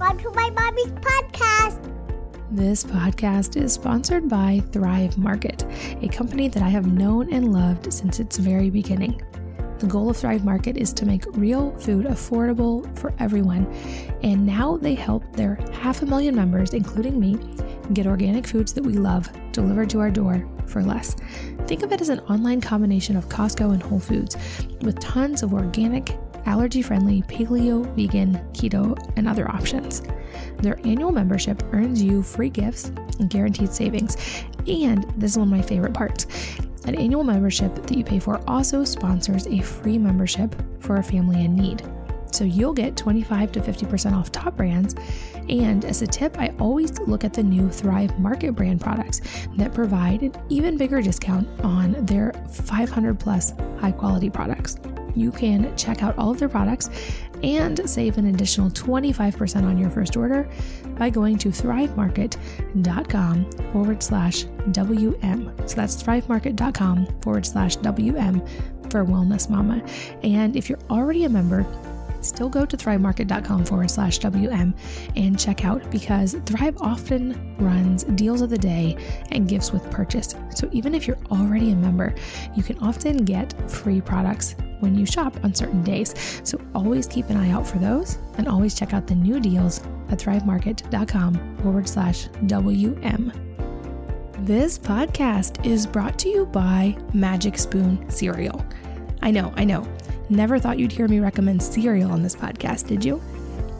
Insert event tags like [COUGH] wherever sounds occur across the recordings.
Welcome to my mommy's podcast. This podcast is sponsored by Thrive Market, a company that I have known and loved since its very beginning. The goal of Thrive Market is to make real food affordable for everyone, and now they help their half a million members, including me, get organic foods that we love delivered to our door for less. Think of it as an online combination of Costco and Whole Foods with tons of organic, allergy friendly, paleo, vegan, keto, and other options. Their annual membership earns you free gifts and guaranteed savings. And this is one of my favorite parts. An annual membership that you pay for also sponsors a free membership for a family in need. So you'll get 25 to 50% off top brands. And as a tip, I always look at the new Thrive Market brand products that provide an even bigger discount on their 500 plus high quality products. You can check out all of their products and save an additional 25% on your first order by going to thrivemarket.com forward slash WM. So that's thrivemarket.com forward slash WM for Wellness Mama. And if you're already a member, still go to thrivemarket.com forward slash WM and check out because Thrive often runs deals of the day and gifts with purchase. So even if you're already a member, you can often get free products when you shop on certain days. So always keep an eye out for those and always check out the new deals at thrivemarket.com forward slash WM. This podcast is brought to you by Magic Spoon Cereal. I know, I know. Never thought you'd hear me recommend cereal on this podcast, did you?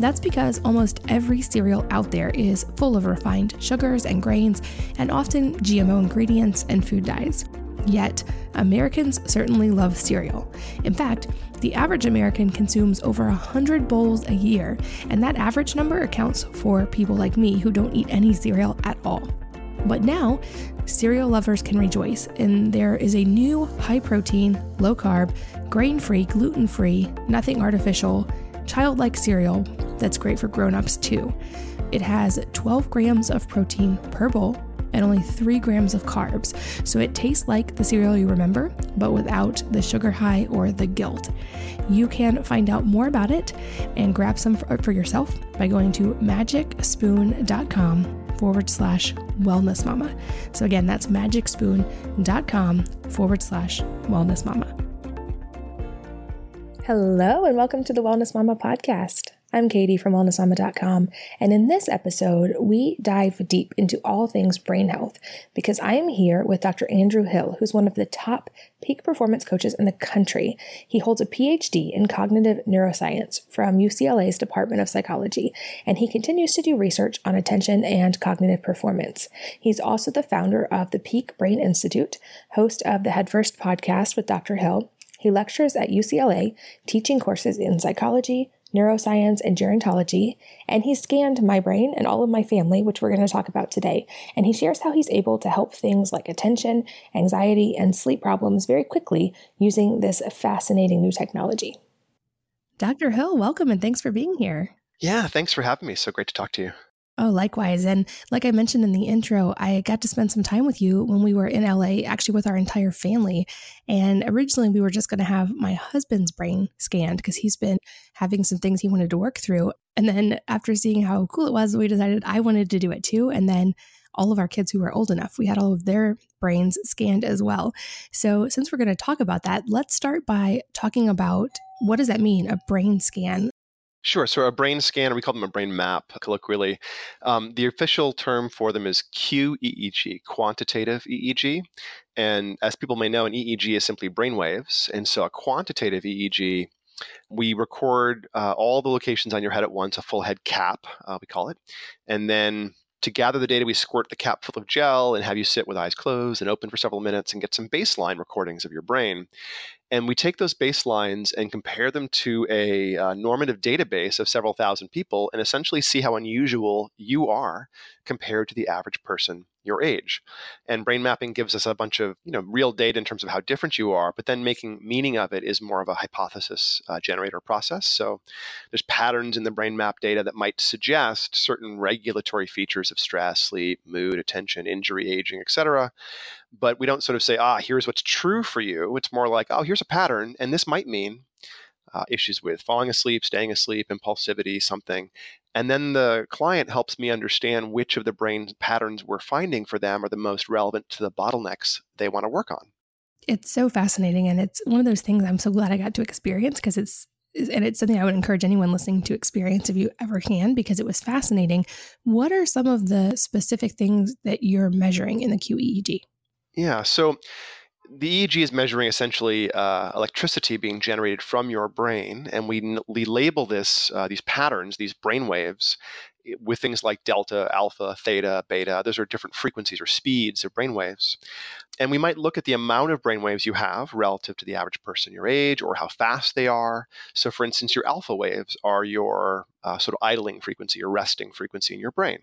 That's because almost every cereal out there is full of refined sugars and grains, and often GMO ingredients and food dyes. Yet, Americans certainly love cereal. In fact, the average American consumes over 100 bowls a year, and that average number accounts for people like me who don't eat any cereal at all. But now, cereal lovers can rejoice, and there is a new high protein, low carb, grain free, gluten free, nothing artificial, childlike cereal that's great for grown ups too. It has 12 grams of protein per bowl and only 3 grams of carbs, so it tastes like the cereal you remember, but without the sugar high or the guilt. You can find out more about it and grab some for yourself by going to magicspoon.com forward slash wellness mama. So again, that's magicspoon.com forward slash wellness mama. Hello, and welcome to the Wellness Mama podcast. I'm Katie from wellnessmama.com, and in this episode, we dive deep into all things brain health because I am here with Dr. Andrew Hill, who's one of the top peak performance coaches in the country. He holds a PhD in cognitive neuroscience from UCLA's Department of Psychology, and he continues to do research on attention and cognitive performance. He's also the founder of the Peak Brain Institute, host of the Headfirst podcast with Dr. Hill. He lectures at UCLA, teaching courses in psychology, neuroscience, and gerontology, and he scanned my brain and all of my family, which we're going to talk about today. And he shares how he's able to help things like attention, anxiety, and sleep problems very quickly using this fascinating new technology. Dr. Hill, welcome and thanks for being here. Yeah, thanks for having me. So great to talk to you. Oh, likewise. And like I mentioned in the intro, I got to spend some time with you when we were in LA, actually with our entire family. And originally, we were just going to have my husband's brain scanned because he's been having some things he wanted to work through. And then after seeing how cool it was, we decided I wanted to do it too. And then all of our kids who were old enough, we had all of their brains scanned as well. So, since we're going to talk about that, let's start by talking about what does that mean, a brain scan? Sure. So a brain scan, we call them a brain map colloquially. Um, the official term for them is QEEG, quantitative EEG. And as people may know, an EEG is simply brain waves. And so a quantitative EEG, we record uh, all the locations on your head at once, a full head cap, uh, we call it. And then to gather the data, we squirt the cap full of gel and have you sit with eyes closed and open for several minutes and get some baseline recordings of your brain. And we take those baselines and compare them to a uh, normative database of several thousand people and essentially see how unusual you are compared to the average person your age. And brain mapping gives us a bunch of you know real data in terms of how different you are, but then making meaning of it is more of a hypothesis uh, generator process. So there's patterns in the brain map data that might suggest certain regulatory features of stress, sleep, mood, attention, injury, aging, etc. But we don't sort of say, ah, here's what's true for you. It's more like, oh, here's a pattern, and this might mean uh, issues with falling asleep, staying asleep, impulsivity, something. And then the client helps me understand which of the brain patterns we're finding for them are the most relevant to the bottlenecks they want to work on. It's so fascinating. And it's one of those things I'm so glad I got to experience because it's, and it's something I would encourage anyone listening to experience if you ever can, because it was fascinating. What are some of the specific things that you're measuring in the QEEG? Yeah. So the EEG is measuring essentially uh, electricity being generated from your brain, and we, we label this uh, these patterns, these brain waves, with things like delta, alpha, theta, beta. Those are different frequencies or speeds of brain waves. And we might look at the amount of brain waves you have relative to the average person your age or how fast they are. So, for instance, your alpha waves are your uh, sort of idling frequency or resting frequency in your brain.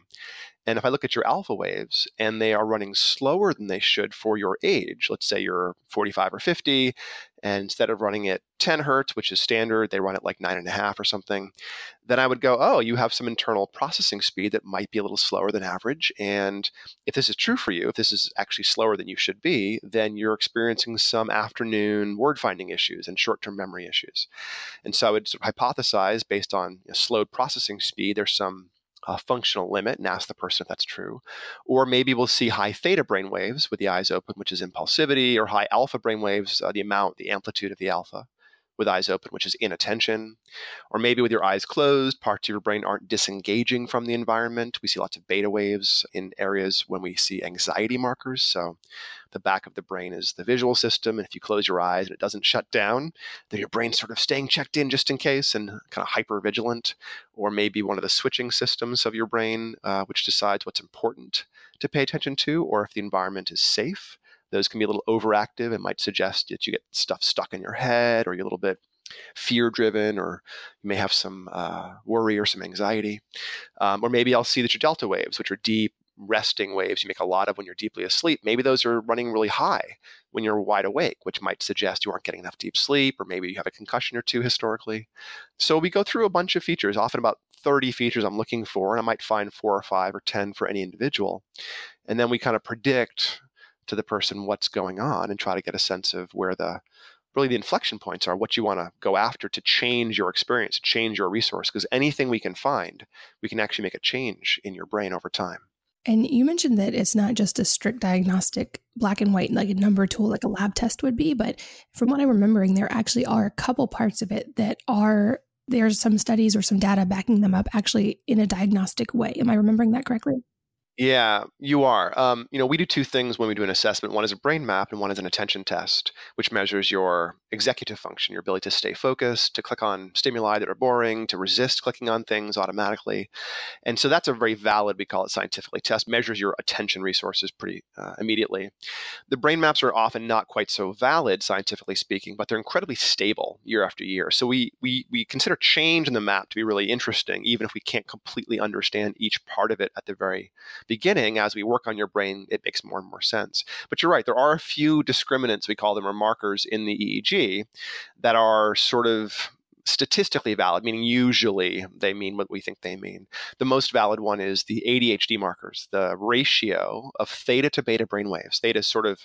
And if I look at your alpha waves and they are running slower than they should for your age, let's say you're 45 or 50, and instead of running at 10 hertz, which is standard, they run at like nine and a half or something, then I would go, oh, you have some internal processing speed that might be a little slower than average. And if this is true for you, if this is actually slower than you should be, then you're experiencing some afternoon word finding issues and short term memory issues. And so I would sort of hypothesize based on slowed processing speed, there's some a functional limit and ask the person if that's true. Or maybe we'll see high theta brain waves with the eyes open, which is impulsivity, or high alpha brain waves, uh, the amount, the amplitude of the alpha with eyes open, which is inattention. Or maybe with your eyes closed, parts of your brain aren't disengaging from the environment. We see lots of beta waves in areas when we see anxiety markers. So the back of the brain is the visual system. And if you close your eyes and it doesn't shut down, then your brain's sort of staying checked in just in case and kind of hyper vigilant. Or maybe one of the switching systems of your brain, uh, which decides what's important to pay attention to, or if the environment is safe. Those can be a little overactive and might suggest that you get stuff stuck in your head or you're a little bit fear driven or you may have some uh, worry or some anxiety. Um, or maybe I'll see that your delta waves, which are deep, resting waves you make a lot of when you're deeply asleep, maybe those are running really high when you're wide awake, which might suggest you aren't getting enough deep sleep, or maybe you have a concussion or two historically. So we go through a bunch of features, often about 30 features I'm looking for, and I might find four or five or 10 for any individual. And then we kind of predict to the person what's going on and try to get a sense of where the really the inflection points are what you want to go after to change your experience change your resource because anything we can find we can actually make a change in your brain over time. And you mentioned that it's not just a strict diagnostic black and white like a number tool like a lab test would be but from what i'm remembering there actually are a couple parts of it that are there's some studies or some data backing them up actually in a diagnostic way. Am i remembering that correctly yeah, you are. Um, you know, we do two things when we do an assessment. One is a brain map, and one is an attention test, which measures your executive function, your ability to stay focused, to click on stimuli that are boring, to resist clicking on things automatically. And so that's a very valid, we call it scientifically, test, measures your attention resources pretty uh, immediately. The brain maps are often not quite so valid, scientifically speaking, but they're incredibly stable year after year. So we, we, we consider change in the map to be really interesting, even if we can't completely understand each part of it at the very beginning, as we work on your brain, it makes more and more sense. But you're right, there are a few discriminants, we call them, or markers in the EEG that are sort of statistically valid, meaning usually they mean what we think they mean. The most valid one is the ADHD markers, the ratio of theta to beta brain waves. Theta is sort of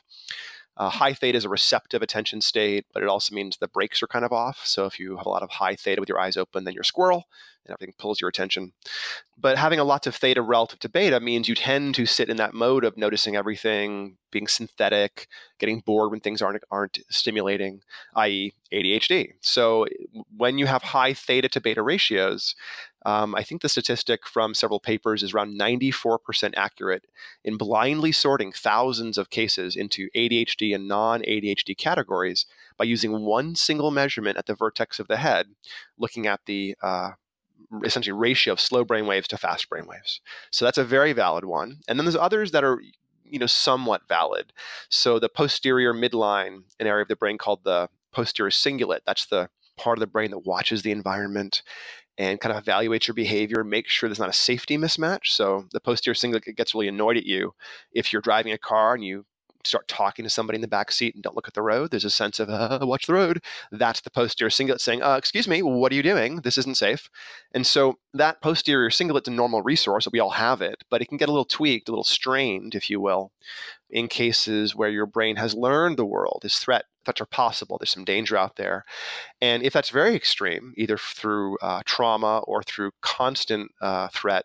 uh, high theta is a receptive attention state, but it also means the brakes are kind of off. So if you have a lot of high theta with your eyes open, then you're squirrel and everything pulls your attention. But having a lot of theta relative to beta means you tend to sit in that mode of noticing everything, being synthetic, getting bored when things aren't aren't stimulating, i.e., ADHD. So when you have high theta to beta ratios, um, I think the statistic from several papers is around 94% accurate in blindly sorting thousands of cases into ADHD and non ADHD categories by using one single measurement at the vertex of the head, looking at the uh, essentially ratio of slow brain waves to fast brain waves. So that's a very valid one. And then there's others that are you know somewhat valid. So the posterior midline, an area of the brain called the posterior cingulate, that's the part of the brain that watches the environment and kind of evaluates your behavior, make sure there's not a safety mismatch. So the posterior cingulate gets really annoyed at you if you're driving a car and you start talking to somebody in the back seat and don't look at the road, there's a sense of uh, watch the road. That's the posterior cingulate saying, uh, "Excuse me, what are you doing? This isn't safe." And so that posterior cingulate's a normal resource. We all have it, but it can get a little tweaked, a little strained, if you will, in cases where your brain has learned the world is threat threats are possible. There's some danger out there. And if that's very extreme, either through uh, trauma or through constant uh, threat,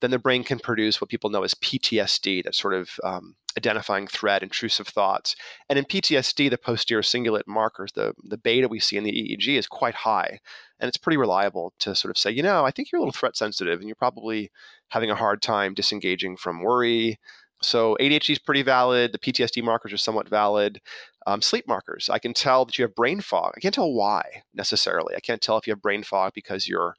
then the brain can produce what people know as PTSD, that sort of um, identifying threat, intrusive thoughts. And in PTSD, the posterior cingulate markers, the, the beta we see in the EEG is quite high. And it's pretty reliable to sort of say, you know, I think you're a little threat sensitive and you're probably having a hard time disengaging from worry. So ADHD is pretty valid. The PTSD markers are somewhat valid. Um, sleep markers, I can tell that you have brain fog. I can't tell why necessarily. I can't tell if you have brain fog because you're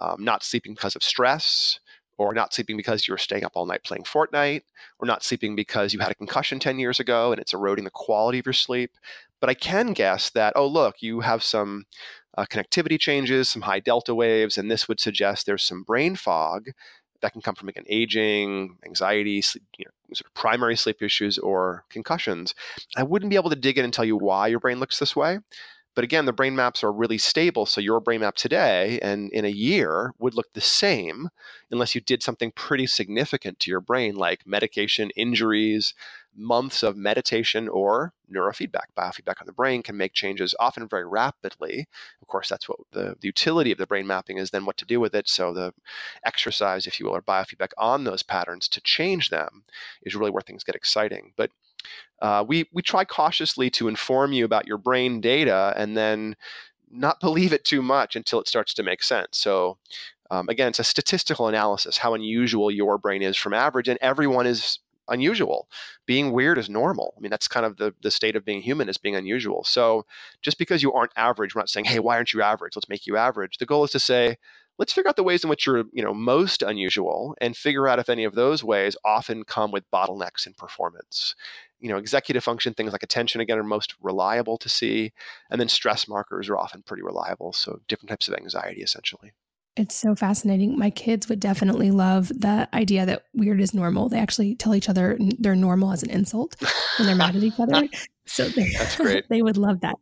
um, not sleeping because of stress or not sleeping because you're staying up all night playing Fortnite, or not sleeping because you had a concussion 10 years ago and it's eroding the quality of your sleep. But I can guess that, oh, look, you have some uh, connectivity changes, some high delta waves, and this would suggest there's some brain fog that can come from again aging, anxiety, sleep, you know, sort of primary sleep issues, or concussions. I wouldn't be able to dig in and tell you why your brain looks this way, but again, the brain maps are really stable. So your brain map today and in a year would look the same unless you did something pretty significant to your brain, like medication, injuries, months of meditation or neurofeedback. Biofeedback on the brain can make changes often very rapidly. Of course, that's what the, the, utility of the brain mapping is then what to do with it. So the exercise, if you will, or biofeedback on those patterns to change them is really where things get exciting. But uh, we we try cautiously to inform you about your brain data and then not believe it too much until it starts to make sense. So um, again, it's a statistical analysis how unusual your brain is from average, and everyone is unusual. Being weird is normal. I mean, that's kind of the, the state of being human is being unusual. So just because you aren't average, we're not saying, hey, why aren't you average? Let's make you average. The goal is to say, let's figure out the ways in which you're you know most unusual and figure out if any of those ways often come with bottlenecks in performance you know executive function things like attention again are most reliable to see and then stress markers are often pretty reliable so different types of anxiety essentially it's so fascinating. My kids would definitely love the idea that weird is normal. They actually tell each other they're normal as an insult when they're mad at each other. [LAUGHS] So they, That's great. [LAUGHS] they would love that.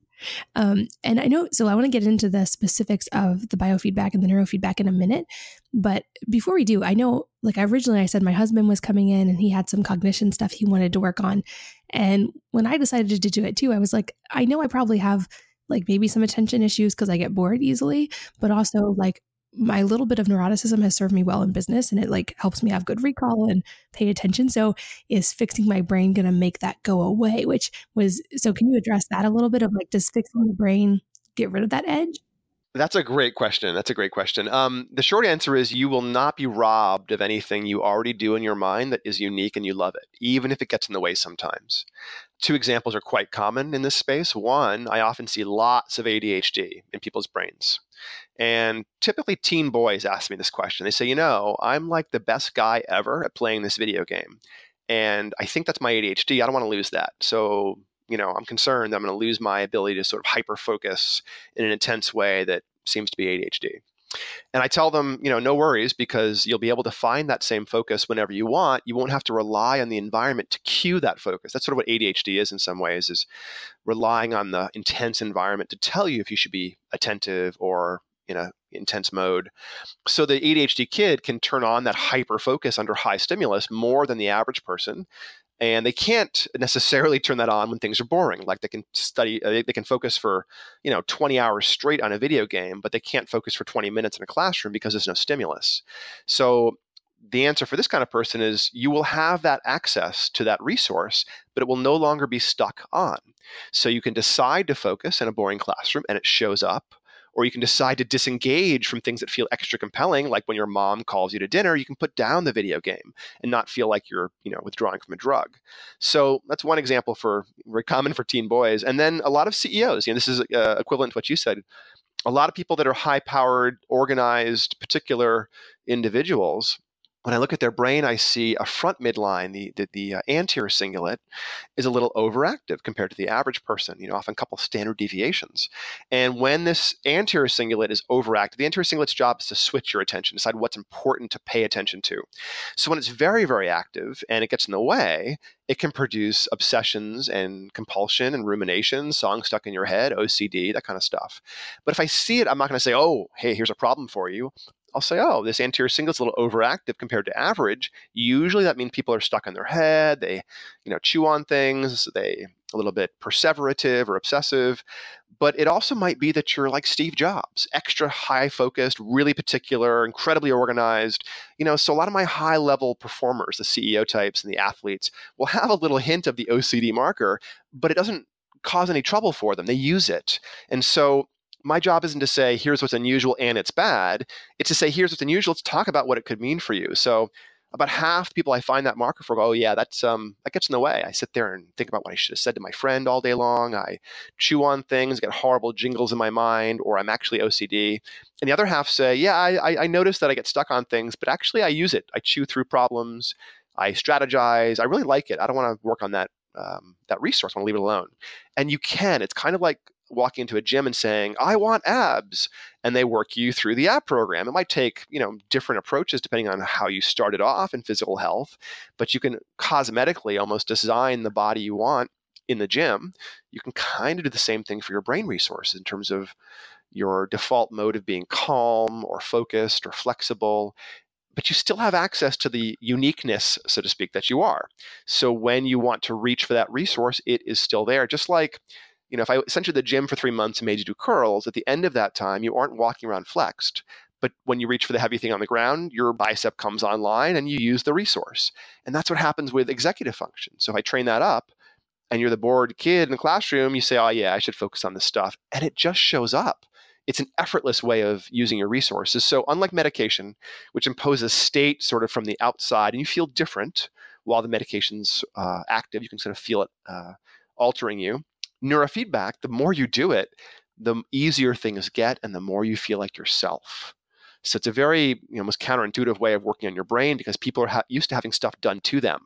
Um, and I know, so I want to get into the specifics of the biofeedback and the neurofeedback in a minute. But before we do, I know, like originally I said, my husband was coming in and he had some cognition stuff he wanted to work on. And when I decided to do it too, I was like, I know I probably have like maybe some attention issues because I get bored easily, but also like my little bit of neuroticism has served me well in business and it like helps me have good recall and pay attention. So is fixing my brain going to make that go away? Which was, so can you address that a little bit of like, does fixing the brain get rid of that edge? That's a great question. That's a great question. Um, the short answer is you will not be robbed of anything you already do in your mind that is unique and you love it, even if it gets in the way sometimes. Two examples are quite common in this space. One, I often see lots of ADHD in people's brains. And typically, teen boys ask me this question. They say, You know, I'm like the best guy ever at playing this video game. And I think that's my ADHD. I don't want to lose that. So, you know, I'm concerned that I'm going to lose my ability to sort of hyper focus in an intense way that seems to be ADHD. And I tell them, you know, no worries because you'll be able to find that same focus whenever you want. You won't have to rely on the environment to cue that focus. That's sort of what ADHD is in some ways is relying on the intense environment to tell you if you should be attentive or in a intense mode. So the ADHD kid can turn on that hyper focus under high stimulus more than the average person and they can't necessarily turn that on when things are boring. Like they can study uh, they can focus for you know 20 hours straight on a video game but they can't focus for 20 minutes in a classroom because there's no stimulus. So the answer for this kind of person is you will have that access to that resource but it will no longer be stuck on. So you can decide to focus in a boring classroom and it shows up or you can decide to disengage from things that feel extra compelling like when your mom calls you to dinner you can put down the video game and not feel like you're you know withdrawing from a drug. So that's one example for very common for teen boys. And then a lot of ceos you know this is uh, equivalent to what you said. A lot of people that are high powered organized particular individuals when I look at their brain, I see a front midline, the, the, the uh, anterior cingulate, is a little overactive compared to the average person, you know, often a couple standard deviations. And when this anterior cingulate is overactive, the anterior cingulate's job is to switch your attention, decide what's important to pay attention to. So when it's very, very active and it gets in the way, it can produce obsessions and compulsion and rumination, songs stuck in your head, OCD, that kind of stuff. But if I see it, I'm not going to say, oh, hey, here's a problem for you. I'll say, oh, this anterior cingulate's a little overactive compared to average. Usually that means people are stuck in their head. They, you know, chew on things. They a little bit perseverative or obsessive. But it also might be that you're like Steve Jobs, extra high focused, really particular, incredibly organized. You know, so a lot of my high level performers, the CEO types and the athletes, will have a little hint of the OCD marker, but it doesn't cause any trouble for them. They use it. And so my job isn't to say here's what's unusual and it's bad it's to say here's what's unusual let's talk about what it could mean for you so about half the people I find that marker for go, oh yeah, that's um that gets in the way. I sit there and think about what I should have said to my friend all day long. I chew on things, get horrible jingles in my mind, or I'm actually OCD. And the other half say, yeah, I, I notice that I get stuck on things, but actually I use it. I chew through problems. I strategize. I really like it. I don't want to work on that um, that resource. I want to leave it alone. And you can. It's kind of like walking into a gym and saying, I want abs, and they work you through the ab program. It might take, you know, different approaches depending on how you started off in physical health, but you can cosmetically almost design the body you want in the gym. You can kind of do the same thing for your brain resources in terms of your default mode of being calm or focused or flexible but you still have access to the uniqueness, so to speak, that you are. So when you want to reach for that resource, it is still there. Just like you know, if I sent you to the gym for three months and made you do curls, at the end of that time, you aren't walking around flexed. But when you reach for the heavy thing on the ground, your bicep comes online and you use the resource. And that's what happens with executive function. So if I train that up and you're the bored kid in the classroom, you say, oh, yeah, I should focus on this stuff. And it just shows up. It's an effortless way of using your resources. So, unlike medication, which imposes state sort of from the outside, and you feel different while the medication's uh, active, you can sort of feel it uh, altering you neurofeedback, the more you do it, the easier things get and the more you feel like yourself. So it's a very you know, almost counterintuitive way of working on your brain because people are ha- used to having stuff done to them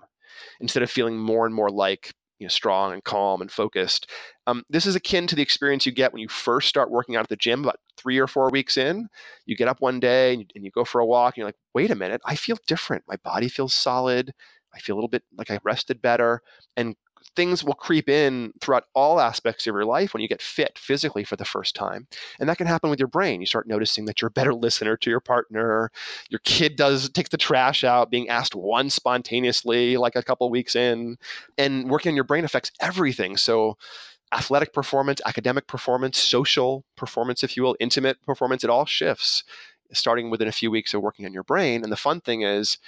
instead of feeling more and more like you know, strong and calm and focused. Um, this is akin to the experience you get when you first start working out at the gym about three or four weeks in. You get up one day and you, and you go for a walk and you're like, wait a minute, I feel different. My body feels solid. I feel a little bit like I rested better. And things will creep in throughout all aspects of your life when you get fit physically for the first time. And that can happen with your brain. You start noticing that you're a better [LAUGHS] listener to your partner. Your kid does takes the trash out, being asked one spontaneously, like a couple weeks in. And working on your brain affects everything. So athletic performance, academic performance, social performance, if you will, intimate performance, it all shifts starting within a few weeks of working on your brain. And the fun thing is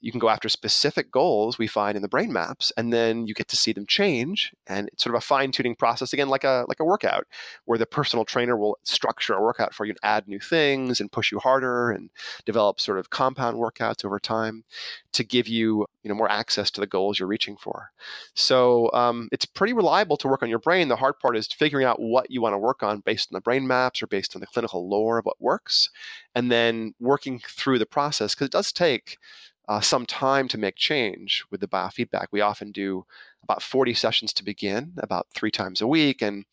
you can go after specific goals we find in the brain maps and then you get to see them change and it's sort of a fine-tuning process again like a like a workout where the personal trainer will structure a workout for you and add new things and push you harder and develop sort of compound workouts over time to give you you know more access to the goals you're reaching for. So um, it's pretty reliable to work on your brain. The hard part is figuring out what you want to work on based on the brain maps or based on the clinical lore of what works and then working through the process because it does take uh, some time to make change with the biofeedback. We often do about 40 sessions to begin, about three times a week, and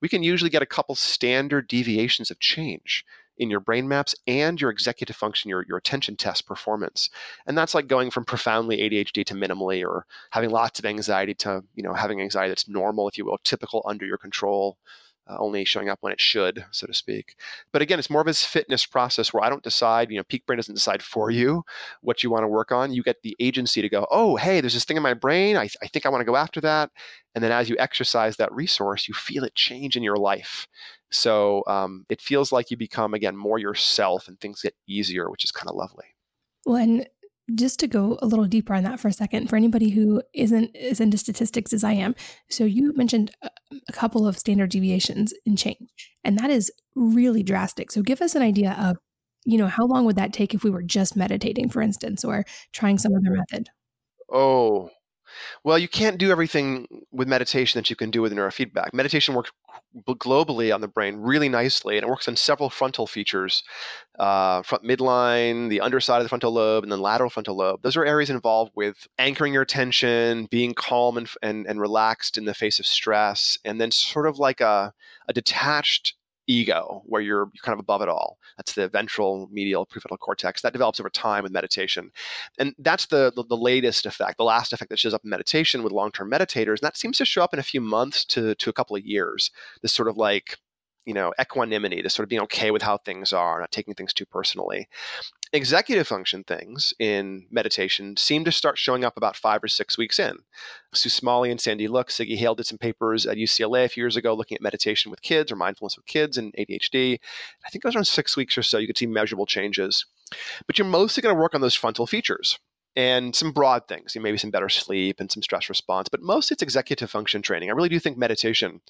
we can usually get a couple standard deviations of change in your brain maps and your executive function, your, your attention test performance. And that's like going from profoundly ADHD to minimally or having lots of anxiety to, you know, having anxiety that's normal, if you will, typical under your control uh, only showing up when it should, so to speak. But again, it's more of this fitness process where I don't decide, you know, Peak Brain doesn't decide for you what you want to work on. You get the agency to go, oh, hey, there's this thing in my brain. I, I think I want to go after that. And then as you exercise that resource, you feel it change in your life. So um, it feels like you become, again, more yourself and things get easier, which is kind of lovely. When just to go a little deeper on that for a second, for anybody who isn't as into statistics as I am, so you mentioned a, couple of standard deviations in change, and that is really drastic. So give us an idea of, you know, how long would that take if we were just meditating, for instance, or trying some other method? Oh, well, you can't do everything with meditation that you can do with neurofeedback. Meditation works globally on the brain really nicely, and it works on several frontal features uh, front midline, the underside of the frontal lobe, and then lateral frontal lobe. Those are areas involved with anchoring your attention, being calm and, and, and relaxed in the face of stress, and then sort of like a, a detached ego where you're, kind of above it all. That's the ventral medial prefrontal cortex that develops over time with meditation. And that's the, the, the latest effect the last effect that shows up in meditation with long-term meditators and that seems to show up in a few months to, to a couple of years. This sort of like you know, equanimity, to sort of being okay with how things are, not taking things too personally. Executive function things in meditation seem to start showing up about five or six weeks in. Sue Smalley and Sandy Loo, Sigi Hale did some papers at UCLA a few years ago looking at meditation with kids or mindfulness with kids and ADHD. I think it was around six weeks or so, you could see measurable changes. But you're mostly going to work on those frontal features and some broad things, maybe some better sleep and some stress response, but mostly it's executive function training. I really do think meditation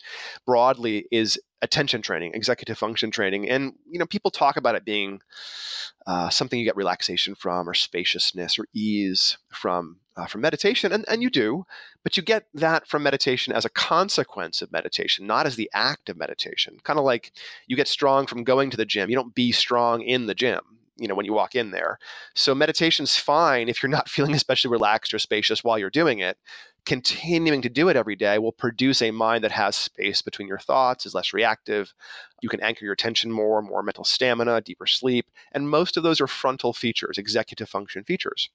broadly is attention training, executive function training. And, you know, people talk about it being uh, something you get relaxation from or spaciousness or ease from. Uh, from meditation, and, and you do, but you get that from meditation as a consequence of meditation, not as the act of meditation. Kind of like you get strong from going to the gym. You don't be strong in the gym you know when you walk in there so meditation's fine if you're not [LAUGHS] feeling especially relaxed or spacious while you're doing it continuing to do it every day will produce a mind that has space between your thoughts is less reactive. You can anchor your attention more more mental stamina deeper sleep and most of those are frontal features executive function features.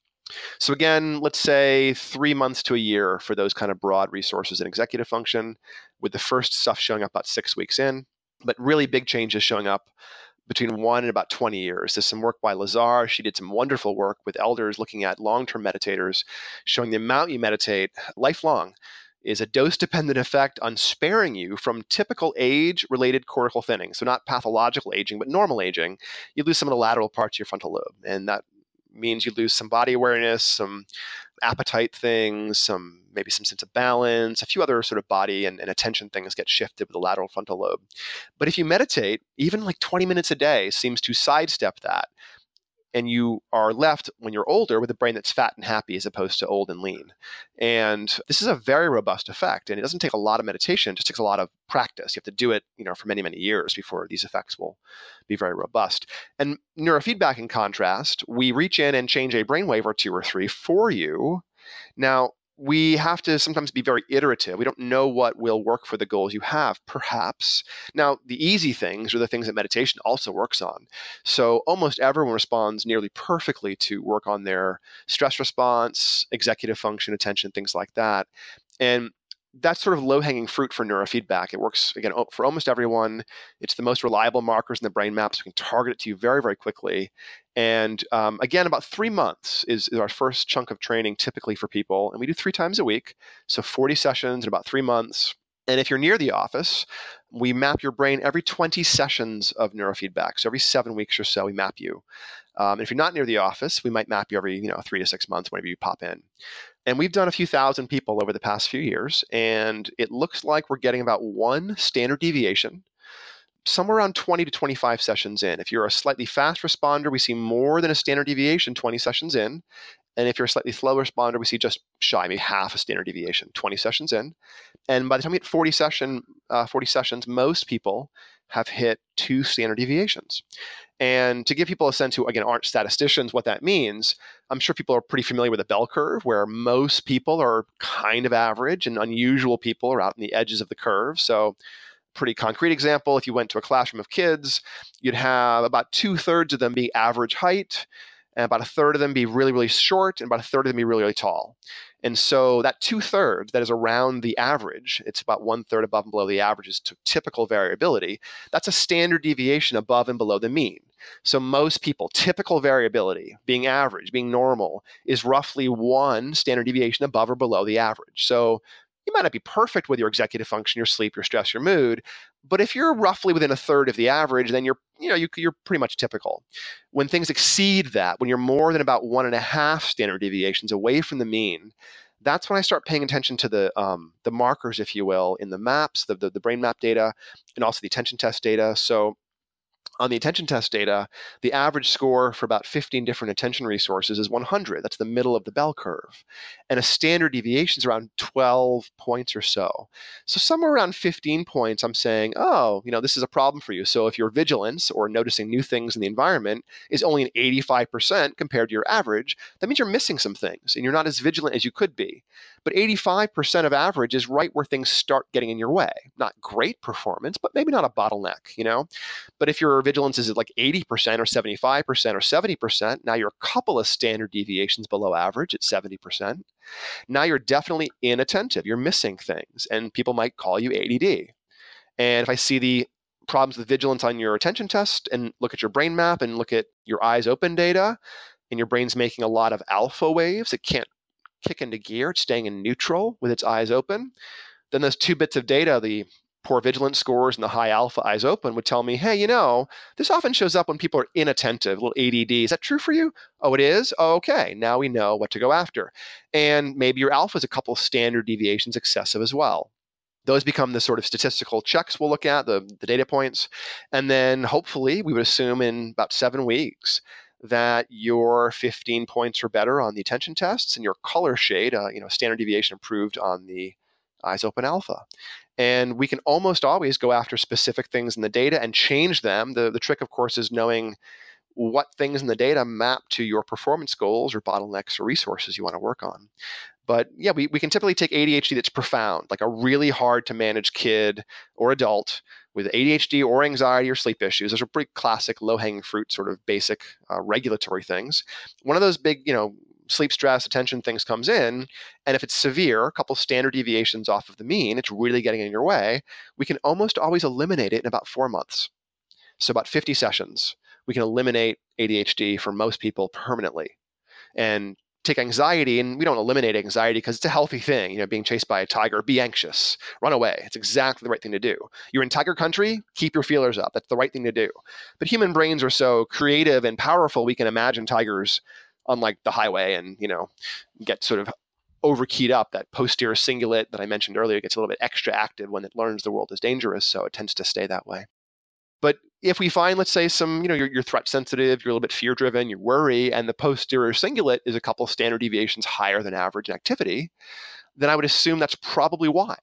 So again let's say three months to a year for those kind of broad resources in executive function with the first stuff showing up about six weeks in but really big changes showing up between one and about 20 years. There's some work by Lazar. She did some wonderful work with elders looking at long term meditators, showing the amount you meditate lifelong is a dose dependent effect on sparing you from typical age related cortical thinning. So, not pathological aging, but normal aging. You lose some of the lateral parts of your frontal lobe, and that means you lose some body awareness, some appetite things, some maybe some sense of balance, a few other sort of body and, and, attention things get shifted with the lateral frontal lobe. But if you meditate, even like 20 minutes a day seems to sidestep that and you are left when you're older with a brain that's fat and happy as opposed to old and lean. And this is a very robust effect, and it doesn't take a lot of meditation; it just takes a lot of practice. You have to do it, you know, for many many years before these effects will be very robust. And neurofeedback, in contrast, we reach in and change a brainwave or two or three for you. Now, we have to sometimes be very iterative. We don't know what will work for the goals you have, perhaps. Now, the easy things are the things that meditation also works on. So, almost everyone responds nearly perfectly to work on their stress response, executive function, attention, things like that. And that's sort of low hanging fruit for neurofeedback. It works, again, for almost everyone. It's the most reliable markers in the brain map, so we can target it to you very, very quickly. And um, again, about three months is, is, our first chunk of training typically for people. And we do three times a week. So 40 sessions in about three months. And if you're near the office, we map your brain every 20 sessions of neurofeedback. So every seven weeks or so, we map you. Um, if you're not near the office, we might map you every you know three to six months whenever you pop in. And we've done a few thousand people over the past few years, and it looks like we're getting about one standard deviation somewhere around 20 to 25 sessions in. If you're a slightly fast responder, we see more than a standard deviation 20 sessions in. And if you're a slightly slow responder, we see just shy, maybe half a standard deviation 20 sessions in. And by the time we hit 40 session, uh, 40 sessions, most people have hit two standard deviations. And to give people a sense who, again, aren't statisticians, what that means, I'm sure people are pretty familiar with a bell curve where most people are kind of average and unusual people are out in the edges of the curve. So, pretty concrete example if you went to a classroom of kids, you'd have about two thirds of them be average height, and about a third of them be really, really short, and about a third of them be really, really tall. And so that two thirds that is around the average, it's about one third above and below the average is typical variability. That's a standard deviation above and below the mean. So most people, typical variability, being average, being normal, is roughly one standard deviation above or below the average. So you might not be perfect with your executive function, your sleep, your stress, your mood, but if you're roughly within a third of the average, then you're you know you, are pretty much typical. When things exceed that, when you're more than about one and a half standard deviations away from the mean, that's when I start paying attention to the um, the markers, if you will, in the maps, the, the the brain map data, and also the attention test data. So on the attention test data, the average score for about 15 different attention resources is 100. That's the middle of the bell curve. And a standard deviation is around 12 points or so. So somewhere around 15 points, I'm saying, oh, you know, this is a problem for you. So if your vigilance or noticing new things in the environment is only an 85% compared to your average, that means you're missing some things and you're not as vigilant as you could be. But 85% of average is right where things start getting in your way. Not great performance, but maybe not a bottleneck, you know? But if your vigilance is at like 80% or 75% or 70%, now you're a couple of standard deviations below average at 70%. Now you're definitely inattentive. You're missing things, and people might call you ADD. And if I see the problems with vigilance on your attention test and look at your brain map and look at your eyes open data, and your brain's making a lot of alpha waves, it can't kick into gear, it's staying in neutral with its eyes open. Then those two bits of data, the poor vigilance scores and the high alpha eyes open would tell me, hey, you know, this often shows up when people are inattentive, little ADD. Is that true for you? Oh, it is? Oh, okay. Now we know what to go after. And maybe your alpha is a couple standard deviations excessive as well. Those become the sort of statistical checks we'll look at, the, the data points. And then hopefully we would assume in about seven weeks that your 15 points or better on the attention tests and your color shade, uh, you know, standard deviation improved on the eyes open alpha. And we can almost always go after specific things in the data and change them. The, the trick, of course, is knowing what things in the data map to your performance goals or bottlenecks or resources you want to work on. But yeah, we, we can typically take ADHD that's profound, like a really hard to manage kid or adult with ADHD or anxiety or sleep issues. Those are pretty classic, low hanging fruit, sort of basic uh, regulatory things. One of those big, you know, sleep stress, attention things comes in, and if it's severe, a couple standard deviations off of the mean, it's really getting in your way, we can almost always eliminate it in about four months. So about 50 sessions, we can eliminate ADHD for most people permanently. And take anxiety and we don't eliminate anxiety because it's a healthy thing you know being chased by a tiger be anxious run away it's exactly the right thing to do. You're in tiger country keep your feelers up that's the right thing to do. But human brains are so creative and powerful we can imagine tigers on like the highway and you know get sort of over keyed up that posterior cingulate that i mentioned earlier gets a little bit extra active when it learns the world is dangerous so it tends to stay that way but if we find let's say some you know you're, you're threat sensitive you're a little bit fear driven you worry and the posterior cingulate is a couple standard deviations higher than average in activity then i would assume that's probably why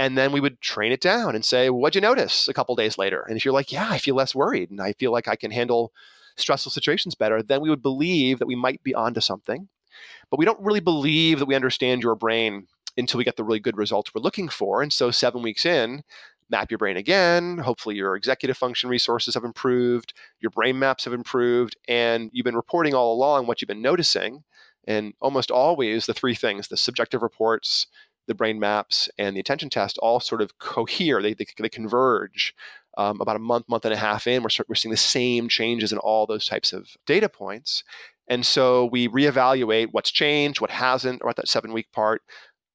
and then we would train it down and say what'd you notice a couple days later and if you're like yeah i feel less worried and i feel like i can handle stressful situations better, then we would believe that we might be onto something. But we don't really believe that we understand your brain until we get the really good results we're looking for. And so, seven weeks in, map your brain again. Hopefully, your executive function resources have improved, your brain maps have improved, and you've been reporting all along what you've been noticing. And almost always, the three things the subjective reports, the brain maps, and the attention test all sort of cohere, they, they, they converge um, about a month, month and a half in, we're, we're seeing the same changes in all those types of data points. And so we reevaluate what's changed, what hasn't, or at that seven week part,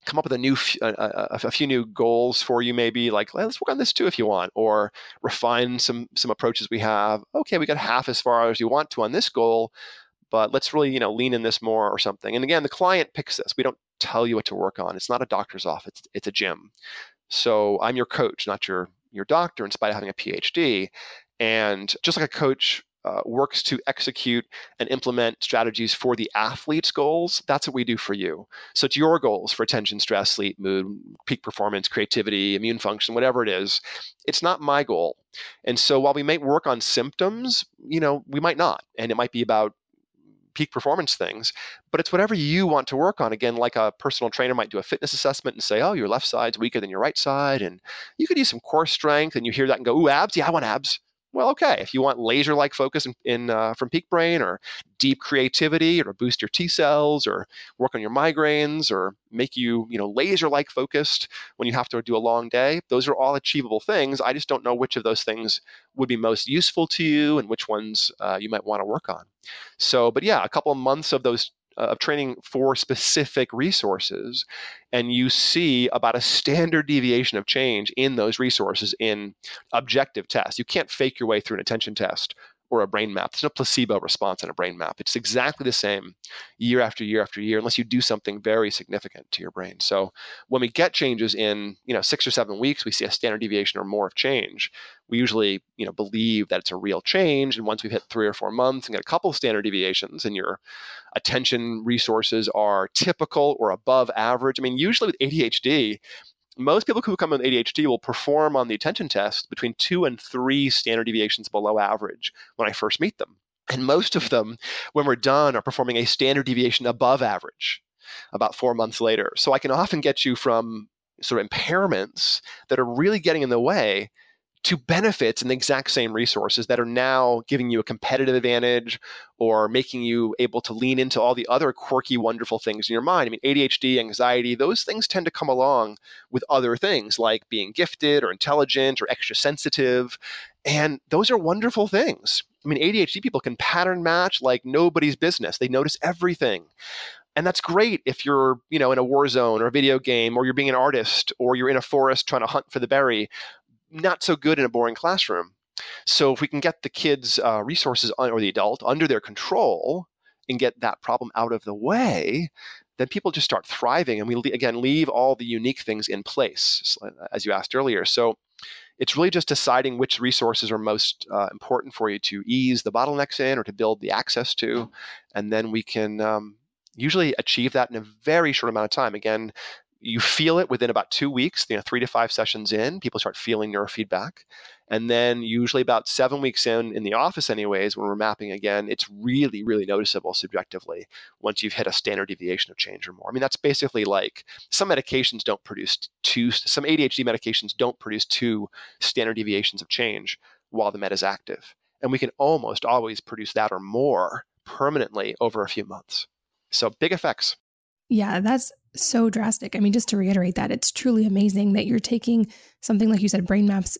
come up with a new a, a, uh, uh, uh, a, few new goals for you maybe like let's work on this too if you want or refine some some approaches we have. Okay we got half as far as you want to on this goal but let's really you know lean in this more or something. And again the client picks this. We don't tell you what to work on. It's not a doctor's office. It's, it's a gym. So i'm your coach not your your doctor in spite of having a PhD. And just like a coach uh, works to execute and implement strategies for the athlete's goals, that's what we do for you. So it's your goals for attention, stress, sleep, mood, peak performance, creativity, immune function, whatever it is. It's not my goal. And so while we may work on symptoms, you know, we might not. And it might be about peak performance things, but it's whatever you want to work on. Again, like a personal trainer might do a fitness assessment and say, oh, your left side's weaker than your right side. And you could use some core strength and you hear that and go, ooh, abs? Yeah, I want abs well, okay. If you want laser-like focus in, in uh, from Peak Brain, or deep creativity, or boost your T cells, or work on your migraines, or make you you know laser-like focused when you have to do a long day, those are all achievable things. I just don't know which of those things would be most useful to you, and which ones uh, you might want to work on. So, but yeah, a couple of months of those of training for specific resources and you see about a standard deviation of change in those resources in objective tests. You can't fake your way through an attention test or a brain map. There's no placebo response in a brain map. It's exactly the same year after year after year, unless you do something very significant to your brain. So when we get changes in, you know, six or seven weeks, we see a standard deviation or more of change. We usually, you know, believe that it's a real change. And once we've hit three or four months and get a couple of standard deviations and your attention resources are typical or above average. I mean, usually with ADHD, most people who come with ADHD will perform on the attention test between two and three standard deviations below average when I first meet them. And most of them, when we're done, are performing a standard deviation above average about four months later. So I can often get you from sort of impairments that are really getting in the way to benefits and the exact same resources that are now giving you a competitive advantage or making you able to lean into all the other quirky, wonderful things in your mind. I mean, ADHD, anxiety, those things tend to come along with other things like being gifted or intelligent or extra sensitive. And those are wonderful things. I mean, ADHD people can pattern match like nobody's business. They notice everything. And that's great if you're, you know, in a war zone or a video game or you're being an artist or you're in a forest trying to hunt for the berry not so good in a boring classroom. So if we can get the kids' uh, resources or the adult under their control and get that problem out of the way, then people just start thriving, and we again leave all the unique things in place, as you asked earlier. So it's really just deciding which resources are most uh, important for you to ease the bottlenecks in or to build the access to, and then we can um, usually achieve that in a very short amount of time. Again, you feel it within about two weeks, you know, three to five sessions in, people start feeling neurofeedback. And then usually about seven weeks in, in the office anyways, when we're mapping again, it's really, really noticeable subjectively once you've hit a standard deviation of change or more. I mean, that's basically like some medications don't produce two, some ADHD medications don't produce two standard deviations of change while the med is active. And we can almost always produce that or more permanently over a few months. So big effects. Yeah, that's so drastic. I mean, just to reiterate that, it's truly amazing that you're taking something like you said, brain maps,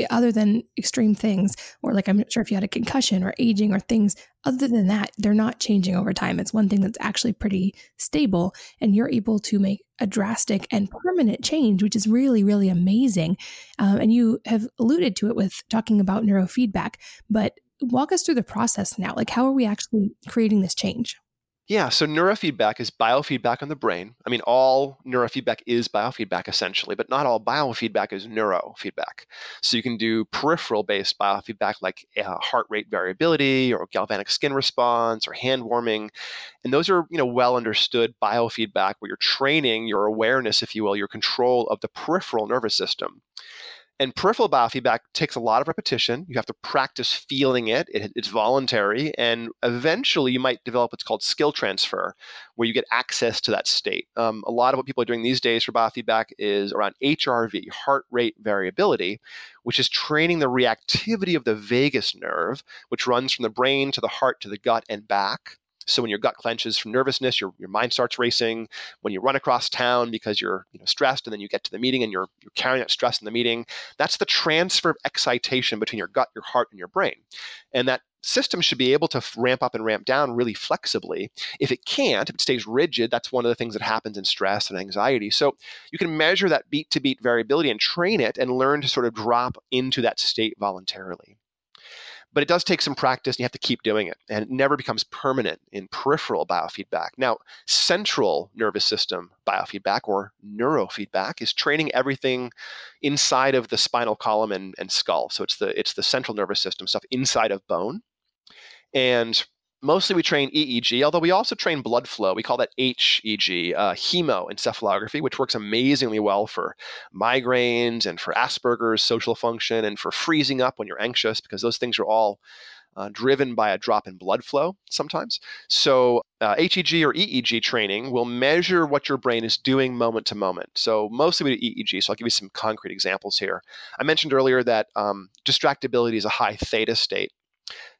eh, other than extreme things, or like I'm not sure if you had a concussion or aging or things, other than that, they're not changing over time. It's one thing that's actually pretty stable, and you're able to make a drastic and permanent change, which is really, really amazing. Um, and you have alluded to it with talking about neurofeedback, but walk us through the process now. Like, how are we actually creating this change? Yeah, so neurofeedback is biofeedback on the brain. I mean, all neurofeedback is biofeedback essentially, but not all biofeedback is neurofeedback. So you can do peripheral based biofeedback like uh, heart rate variability or galvanic skin response or hand warming. And those are, you know, well understood biofeedback where you're training your awareness, if you will, your control of the peripheral nervous system. And peripheral biofeedback takes a lot of repetition. You have to practice feeling it. it. It's voluntary. And eventually, you might develop what's called skill transfer, where you get access to that state. Um, a lot of what people are doing these days for biofeedback is around HRV, heart rate variability, which is training the reactivity of the vagus nerve, which runs from the brain to the heart to the gut and back. So when your gut clenches from nervousness, your, your mind starts racing. When you run across town because you're you know, stressed, and then you get to the meeting and you're, you're carrying that stress in the meeting, that's the transfer of excitation between your gut, your heart, and your brain. And that system should be able to ramp up and ramp down really flexibly. If it can't, if it stays rigid, that's one of the things that happens in stress and anxiety. So you can measure that beat to beat variability and train it and learn to sort of drop into that state voluntarily but it does take some practice and you have to keep doing it and it never becomes permanent in peripheral biofeedback. Now central nervous system biofeedback or neurofeedback is training everything inside of the spinal column and, and skull. So it's the it's the central nervous system stuff inside of bone. And mostly we train EEG, although we also train blood flow. We call that HEG, uh, hemoencephalography, which works amazingly well for migraines and for Asperger's social function and for freezing up when you're anxious, because those things are all uh, driven by a drop in blood flow sometimes. So, uh, HEG or EEG training will measure what your brain is doing moment to moment. So, mostly we do EEG. So, I'll give you some concrete examples here. I mentioned earlier that um, distractibility is a high theta state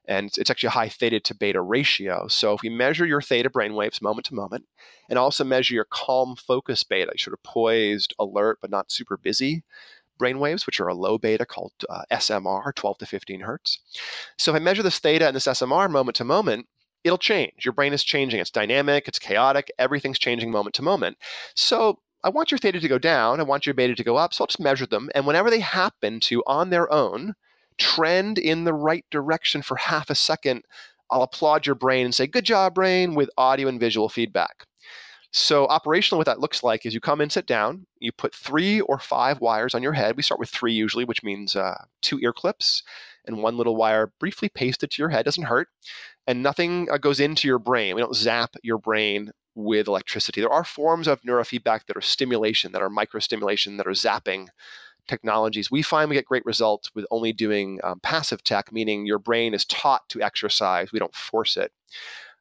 and it's actually a high theta to beta ratio. So if we measure your theta brainwaves moment to moment, and also measure your calm focus beta, sort of poised, alert, but not super busy brainwaves, which are a low beta called uh, SMR, 12 to 15 hertz. So if I measure this theta and this SMR moment to moment, it'll change. Your brain is changing. It's dynamic, it's chaotic, everything's changing moment to moment. So I want your theta to go down, I want your beta to go up, so I'll just measure them. And whenever they happen to, on their own, trend in the right direction for half a second, I'll applaud your brain and say, Good job, brain, with audio and visual feedback. So, operationally, what that looks like is you come in, sit down, you put three or five wires on your head. We start with three usually, which means uh, two ear clips and one little wire briefly pasted to your head, doesn't hurt. And nothing uh, goes into your brain. We don't zap your brain with electricity. There are forms of neurofeedback that are stimulation, that are microstimulation, that are zapping technologies, we find we get great results with only doing um, passive tech, meaning your brain is taught to exercise. We don't force it.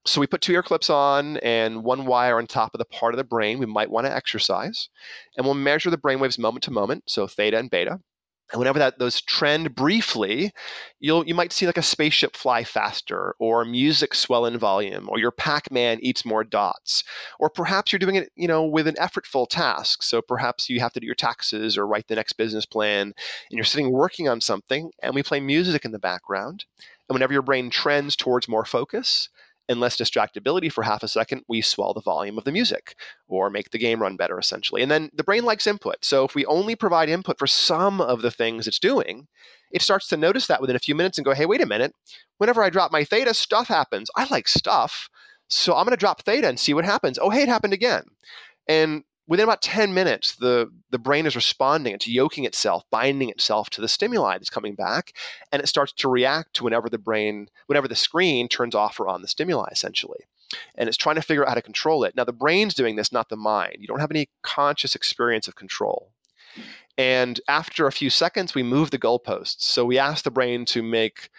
So we put two ear clips on and one wire on top of the part of the brain we might want to exercise. And we'll measure the brain waves moment to moment, so theta and beta. And whenever that those trend briefly, you'll you might see like a spaceship fly faster, or music swell in volume, or your Pac-Man eats more dots, or perhaps you're doing it, you know, with an effortful task. So perhaps you have to do your taxes or write the next business plan, and you're sitting working on something, and we play music in the background. And whenever your brain trends towards more focus, and less distractibility for half a second, we swell the volume of the music or make the game run better, essentially. And then the brain likes input. So if we only provide input for some of the things it's doing, it starts to notice that within a few minutes and go, hey, wait a minute. Whenever I drop my theta, stuff happens. I like stuff. So I'm going to drop theta and see what happens. Oh, hey, it happened again. And within about 10 minutes, the, the brain is responding, it's yoking itself, binding itself to the stimuli that's coming back, and it starts to react to whenever the brain, whenever the screen turns off or on the stimuli, essentially. And it's trying to figure out how to control it. Now, the brain's doing this, not the mind. You don't have any conscious experience of control. And after a few seconds, we move the goalposts. So we ask the brain to make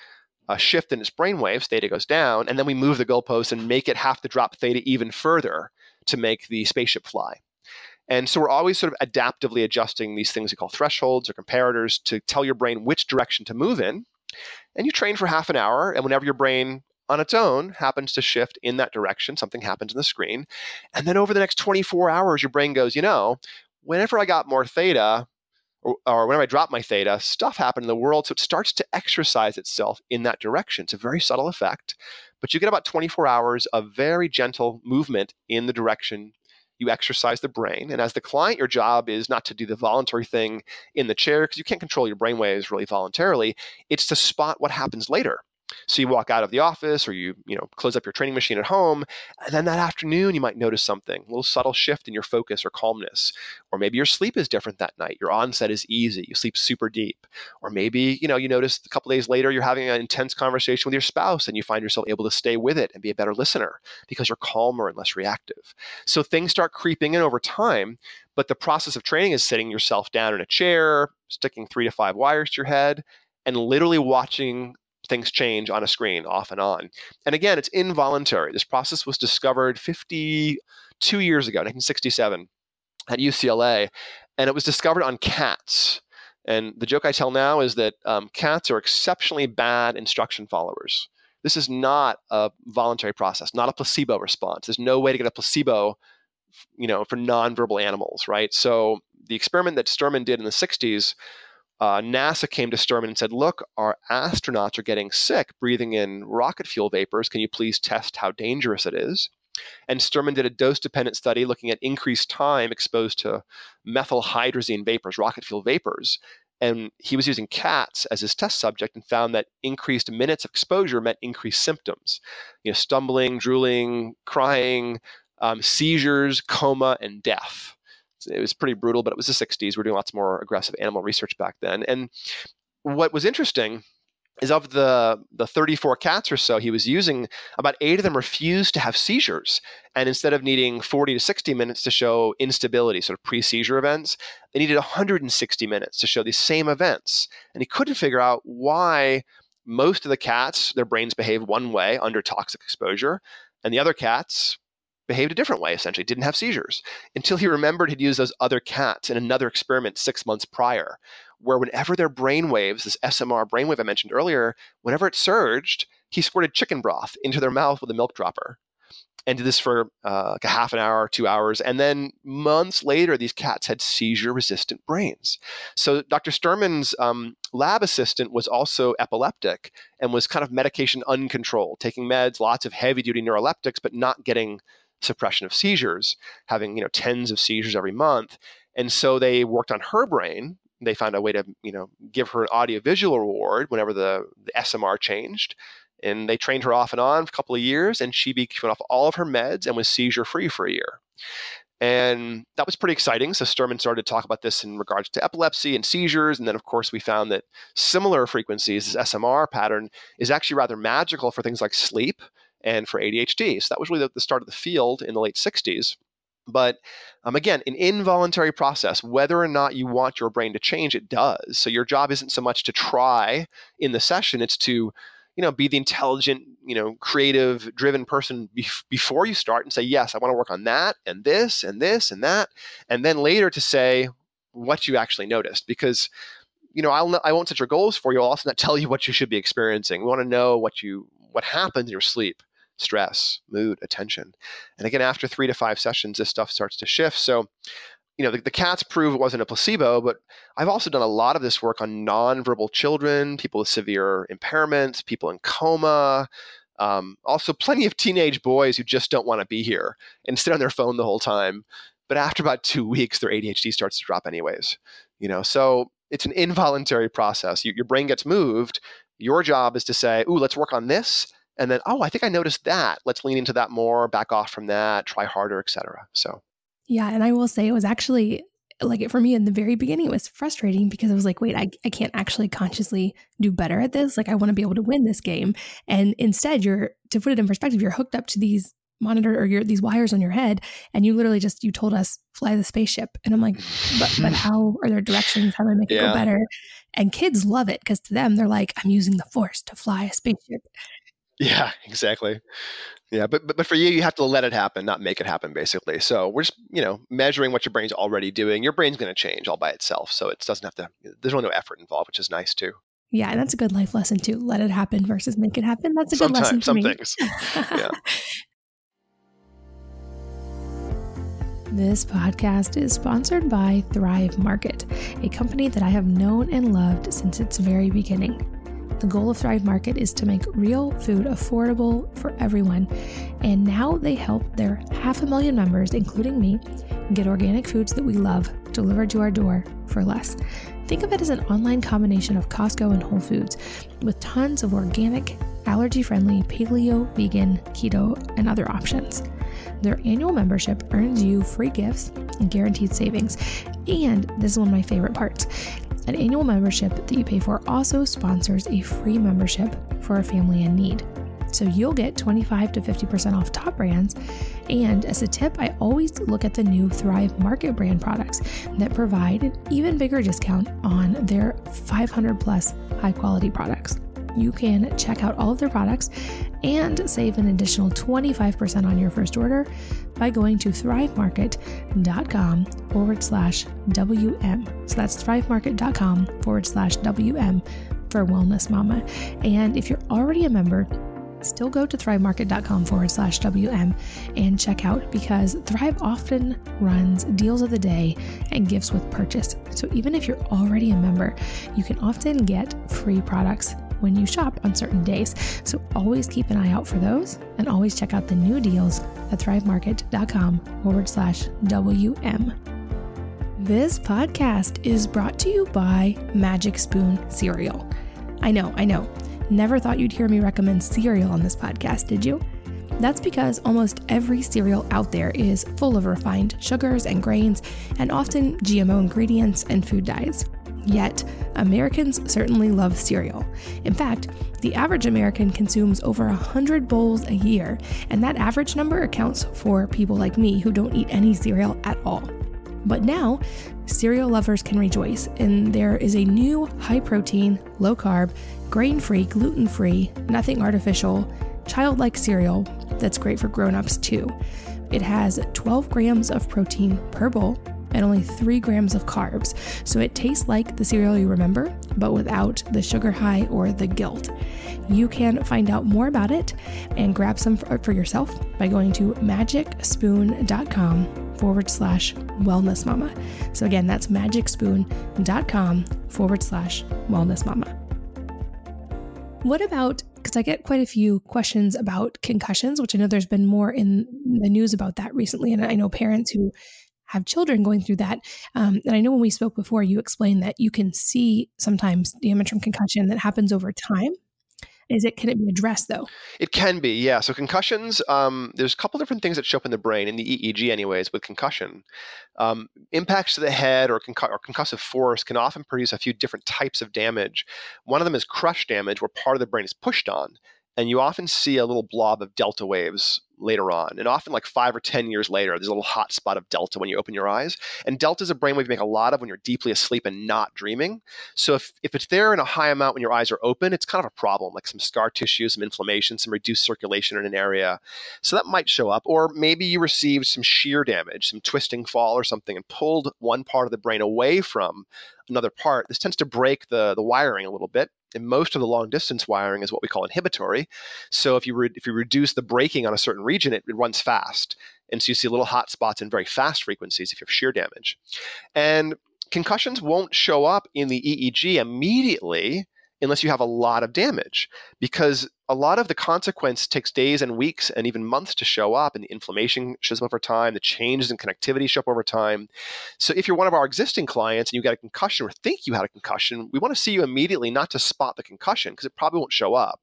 a shift in its brain waves, theta goes down, and then we move the goalposts and make it have to drop theta even further to make the spaceship fly. And so we're always sort of adaptively adjusting these things we call thresholds or comparators to tell your brain which direction to move in. And you train for half an hour, and whenever your brain on its own happens to shift in that direction, something happens in the screen. And then over the next 24 hours, your brain goes, you know, whenever I got more theta, or, whenever I drop my theta, stuff happened in the world. So it starts to exercise itself in that direction. It's a very subtle effect, but you get about 24 hours of very gentle movement in the direction you exercise the brain. And as the client, your job is not to do the voluntary thing in the chair because you can't control your brain waves really voluntarily. It's to spot what happens later. So you walk out of the office or you, you know, close up your training machine at home, and then that afternoon you might notice something, a little subtle shift in your focus or calmness. Or maybe your sleep is different that night. Your onset is easy. You sleep super deep. Or maybe, you know, you notice a couple days later you're having an intense conversation with your spouse and you find yourself able to stay with it and be a better listener because you're calmer and less reactive. So things start creeping in over time, but the process of training is sitting yourself down in a chair, sticking 3 to 5 wires to your head and literally watching things change on a screen off and on. And again, it's involuntary. This process was discovered 52 years ago, 1967, at UCLA, and it was discovered on cats. And the joke I tell now is that um, cats are exceptionally bad instruction followers. This is not a voluntary process, not a placebo response. There's no way to get a placebo, you know, for nonverbal animals, right? So the experiment that Sterman did in the 60s uh, NASA came to Sterman and said, Look, our astronauts are getting sick breathing in rocket fuel vapors. Can you please test how dangerous it is? And Sterman did a dose dependent study looking at increased time exposed to methyl hydrazine vapors, rocket fuel vapors. And he was using cats as his test subject and found that increased minutes of exposure meant increased symptoms. You know, stumbling, drooling, crying, um, seizures, coma, and death it was pretty brutal, but it was the 60s. We are doing lots more aggressive animal research back then. And what was interesting is of the the 34 cats or so he was using, about eight of them refused to have seizures. And instead of needing 40 to 60 minutes to show instability, sort of pre-seizure events, they needed 160 minutes to show these same events. And he couldn't figure out why most of the cats, their brains behave one way under toxic exposure, and the other cats behaved a different way, essentially, didn't have seizures, until he remembered he'd used those other cats in another experiment six months prior, where whenever their brain waves, this SMR brainwave I mentioned earlier, whenever it surged, he squirted chicken broth into their mouth with a milk dropper. And did this for uh, like a half an hour, two hours. And then months later, these cats had seizure resistant brains. So Dr. Sterman's um, lab assistant was also epileptic and was kind of medication uncontrolled, taking meds, lots of heavy duty neuroleptics, but not getting suppression of seizures, having you know tens of seizures every month. And so they worked on her brain. They found a way to you know give her an audiovisual reward whenever the, the SMR changed. And they trained her off and on for a couple of years, and she went off all of her meds and was seizure free for a year. And that was pretty exciting. So Sterman started to talk about this in regards to epilepsy and seizures. And then, of course, we found that similar frequencies, this SMR pattern, is actually rather magical for things like sleep and for ADHD. So that was really the, the start of the field in the late 60s. But um, again, an involuntary process, whether or not you want your brain to change, it does. So your job isn't so much to try in the session, it's to you know be the intelligent you know creative driven person bef- before you start and say yes i want to work on that and this and this and that and then later to say what you actually noticed because you know, I'll I won't set your goals for you. I'll also not tell you what you should be experiencing. We want to know what you what happens in your sleep, stress, mood, attention. And again, after three to five sessions, this stuff starts to shift. So, you know, the, the cats prove it wasn't a placebo, but I've also done a lot of this work on nonverbal children, people with severe impairments, people in coma, um, also, plenty of teenage boys who just don't want to be here and sit on their phone the whole time. But after about two [LAUGHS] weeks, their ADHD starts to drop anyways. You know, so it's an involuntary process. You, your brain gets moved. Your job is to say, "Ooh, let's work on this," and then, "Oh, I think I noticed that. Let's lean into that more. Back off from that. Try harder, etc." So. Yeah, and I will say it was actually like it for me in the very beginning, it was frustrating because I was like, wait, I, I can't actually consciously do better at this. Like, I want to be able to win this game. And instead, you're, to put it in perspective, you're hooked up to these monitor or your these wires on your head and you literally just you told us fly the spaceship and i'm like but, but [LAUGHS] how are there directions how do i make it yeah. go better and kids love it because to them they're like i'm using the force to fly a spaceship yeah [LAUGHS] exactly yeah, but, but but for you, you have to let it happen, not make it happen, basically. So we're just you know measuring what your brain's already doing. Your brain's going to change all by itself, so it doesn't have to. There's really no effort involved, which is nice too. Yeah, and that's a good life lesson too. Let it happen versus make it happen. That's a good lesson for some me. things. Yeah. [LAUGHS] This podcast is sponsored by Thrive Market, a company that I have known and loved since its very beginning. The goal of Thrive Market is to make real food affordable for everyone. And now they help their half a million members, including me, get organic foods that we love delivered to our door for less. Think of it as an online combination of Costco and Whole Foods with tons of organic, allergy friendly, paleo, vegan, keto, and other options. Their annual membership earns you free gifts and guaranteed savings. And this is one of my favorite parts an annual membership that you pay for also sponsors a free membership for a family in need. So you'll get 25 to 50% off top brands. And as a tip, I always look at the new Thrive Market brand products that provide an even bigger discount on their 500 plus high quality products. You can check out all of their products and save an additional 25% on your first order by going to thrivemarket.com forward slash WM. So that's thrivemarket.com forward slash WM for Wellness Mama. And if you're already a member, still go to thrivemarket.com forward slash WM and check out because Thrive often runs deals of the day and gifts with purchase. So even if you're already a member, you can often get free products when you shop on certain days. So always keep an eye out for those and always check out the new deals at thrivemarket.com forward slash WM. This podcast is brought to you by Magic Spoon Cereal. I know, I know. Never thought you'd hear me recommend cereal on this podcast, did you? That's because almost every cereal out there is full of refined sugars and grains, and often GMO ingredients and food dyes. Yet, Americans certainly love cereal. In fact, the average American consumes over 100 bowls a year, and that average number accounts for people like me who don't eat any cereal at all. But now, cereal lovers can rejoice, and there is a new high protein, low carb, grain free, gluten free, nothing artificial, childlike cereal that's great for grown ups too. It has 12 grams of protein per bowl and only 3 grams of carbs, so it tastes like the cereal you remember, but without the sugar high or the guilt. You can find out more about it and grab some for yourself by going to magicspoon.com forward slash wellness mama. So again, that's magicspoon.com forward slash wellness mama. What about because I get quite a few questions about concussions, which I know there's been more in the news about that recently. And I know parents who have children going through that. Um, and I know when we spoke before, you explained that you can see sometimes damage from concussion that happens over time. Is it can it be addressed though? It can be, yeah. So concussions, um, there's a couple different things that show up in the brain in the EEG, anyways, with concussion. Um, impacts to the head or, concu- or concussive force can often produce a few different types of damage. One of them is crush damage, where part of the brain is pushed on, and you often see a little blob of delta waves later on. And often, like five or 10 years later, there's a little hot spot of delta when you open your eyes. And delta is a brainwave you make a lot of when you're deeply asleep and not dreaming. So if, if it's there in a high amount when your eyes are open, it's kind of a problem, like some scar tissue, some inflammation, some reduced circulation in an area. So that might show up. Or maybe you received some shear damage, some twisting fall or something, and pulled one part of the brain away from another part. This tends to break the, the wiring a little bit and most of the long distance wiring is what we call inhibitory. So if you re- if you reduce the braking on a certain region, it, it runs fast, and so you see little hot spots in very fast frequencies if you have shear damage, and concussions won't show up in the EEG immediately unless you have a lot of damage because a lot of the consequence takes days and weeks and even months to show up and the inflammation shows up over time the changes in connectivity show up over time so if you're one of our existing clients and you get a concussion or think you had a concussion we want to see you immediately not to spot the concussion because it probably won't show up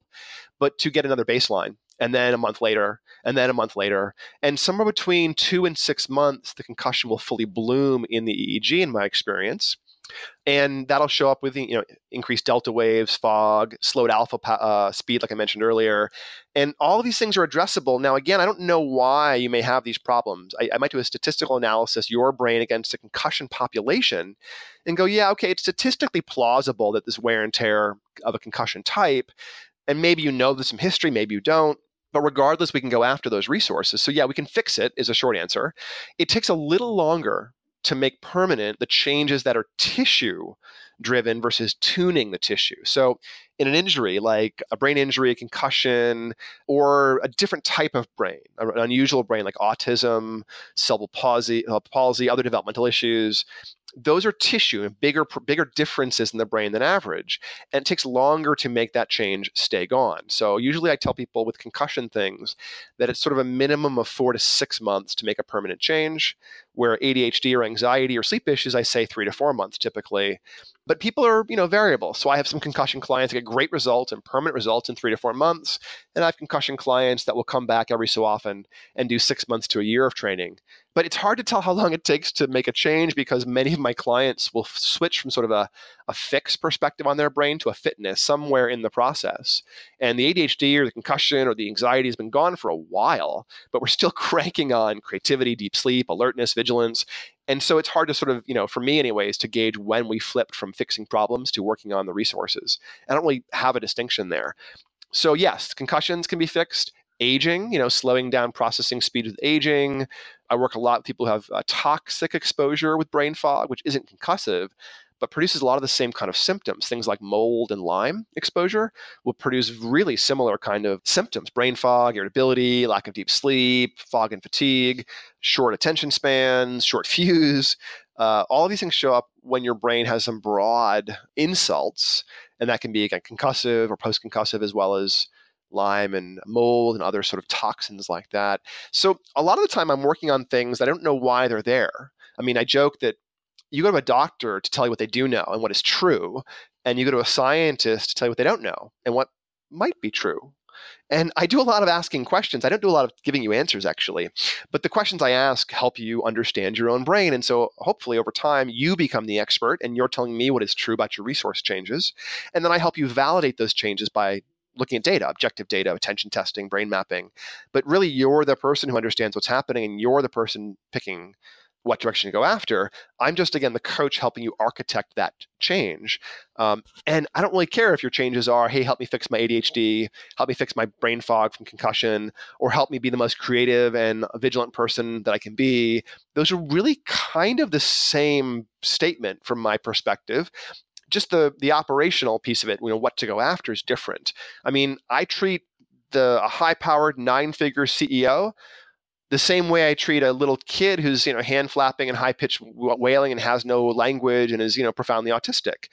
but to get another baseline and then a month later, and then a month later. And somewhere between two and six months, the concussion will fully bloom in the EEG, in my experience and that'll show up with you know increased delta waves, fog, slowed alpha uh, speed, like I mentioned earlier, and all of these things are addressable. Now, again, I don't know why you may have these problems. I, I might do a statistical analysis, your brain against a concussion population, and go, yeah, okay, it's statistically plausible that this wear and tear of a concussion type, and maybe you know there's some history, maybe you don't. But regardless, we can go after those resources. So, yeah, we can fix it, is a short answer. It takes a little longer to make permanent the changes that are tissue driven versus tuning the tissue. So, in an injury like a brain injury, a concussion, or a different type of brain, an unusual brain like autism, cerebral palsy, uh, palsy other developmental issues, those are tissue and bigger bigger differences in the brain than average and it takes longer to make that change stay gone. So usually i tell people with concussion things that it's sort of a minimum of four to six months to make a permanent change. Where adhd or anxiety or sleep issues i say three to four months typically. But people are you know variable. So i have some concussion clients that get great results and permanent results in three to four months and i have concussion clients that will come back every so often and do six months to a year of training but it's hard to tell how long it takes to make a change because many of my clients will switch from sort of a, a fixed perspective on their brain to a fitness somewhere in the process. And the adhd or the concussion or the anxiety has been gone for a while but we're still [LAUGHS] cranking on creativity deep sleep alertness vigilance. And so it's hard to sort of you know for me anyways to gauge when we flipped from fixing problems to working on the resources. I don't really have a distinction there. So yes concussions can be fixed. Aging you know slowing down processing speed with aging i work a lot with people who have uh, toxic exposure with brain fog which isn't concussive but produces a lot of the same kind of symptoms. Things like mold and Lyme exposure will produce really similar kind of symptoms brain fog, irritability, lack of deep sleep, fog and fatigue, short attention spans, short [LAUGHS] fuse. Uh, all of these things show up when your brain has some broad insults, and that can be again concussive or post concussive as well as Lyme and mold and other sort of toxins like that. So a lot of the time I'm working on things I don't know why they're there. I mean, I joke that you go to a doctor to tell you what they do know and what is true, and you go to a scientist to tell you what they don't know and what might be true. And I do a lot of asking questions. I don't do a lot of giving you answers, actually. But the questions I ask help you understand your own brain. And so hopefully over time, you become the expert and you're telling me what is true about your resource changes. And then I help you validate those changes by looking at data, objective data, attention testing, brain mapping. But really, you're the person who understands what's happening and you're the person picking what direction to go after. I'm just again the coach helping you architect that change. Um, and I don't really care if your changes are, hey, help me fix my ADHD, help me fix my brain fog from concussion, or help me be the most creative and vigilant person that I can be. Those are really kind of the same statement from my perspective. Just the the operational piece of it, you know, what to go after is different. I mean, I treat the a high powered nine figure CEO the same way I treat a little kid who's you know hand flapping and high pitched wailing and has no language and is you know profoundly autistic.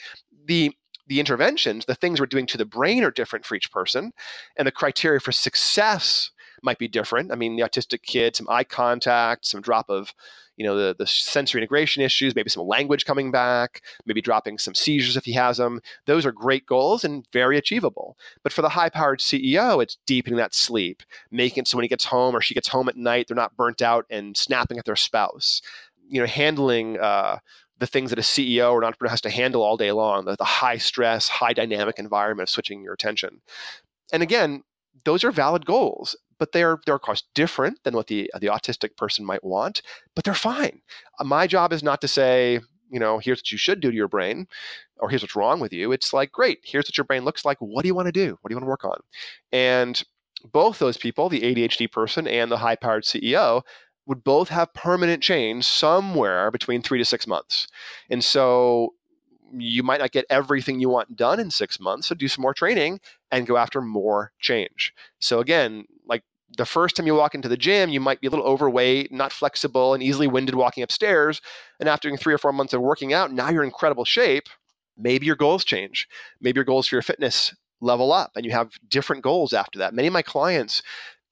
The the interventions, the things we're doing to the brain are different for each person, and the criteria for success might be different. I mean, the autistic kid, some eye contact, some drop of you know the, the sensory integration issues maybe some language coming back maybe dropping some seizures if he has them. Those are great goals and very achievable. But for the high powered ceo it's deepening that sleep making it so when he gets home or she gets home at night they're not burnt out and snapping at their spouse. You know handling uh, the things that a CEO or an entrepreneur has to handle all day long, the, the high stress, high dynamic environment of switching your attention. And again, those are valid goals but they're they're of course different than what the the autistic person might want but they're fine. Uh, my job is not to say you know here's what you should do to your brain or here's what's wrong with you. It's like great here's what your brain looks like. What do you want to do? What do you want to work on? And both those people the adhd person and the high powered ceo would both have permanent change somewhere between three to six months. And so you might not get everything you want done in six months so do some more training and go after more change. So again the first time you walk into the gym, you might be a little overweight, not flexible, and easily winded walking upstairs. And after three or four months of working out, now you're in incredible shape. Maybe your goals change. Maybe your goals for your fitness level up, and you have different goals after that. Many of my clients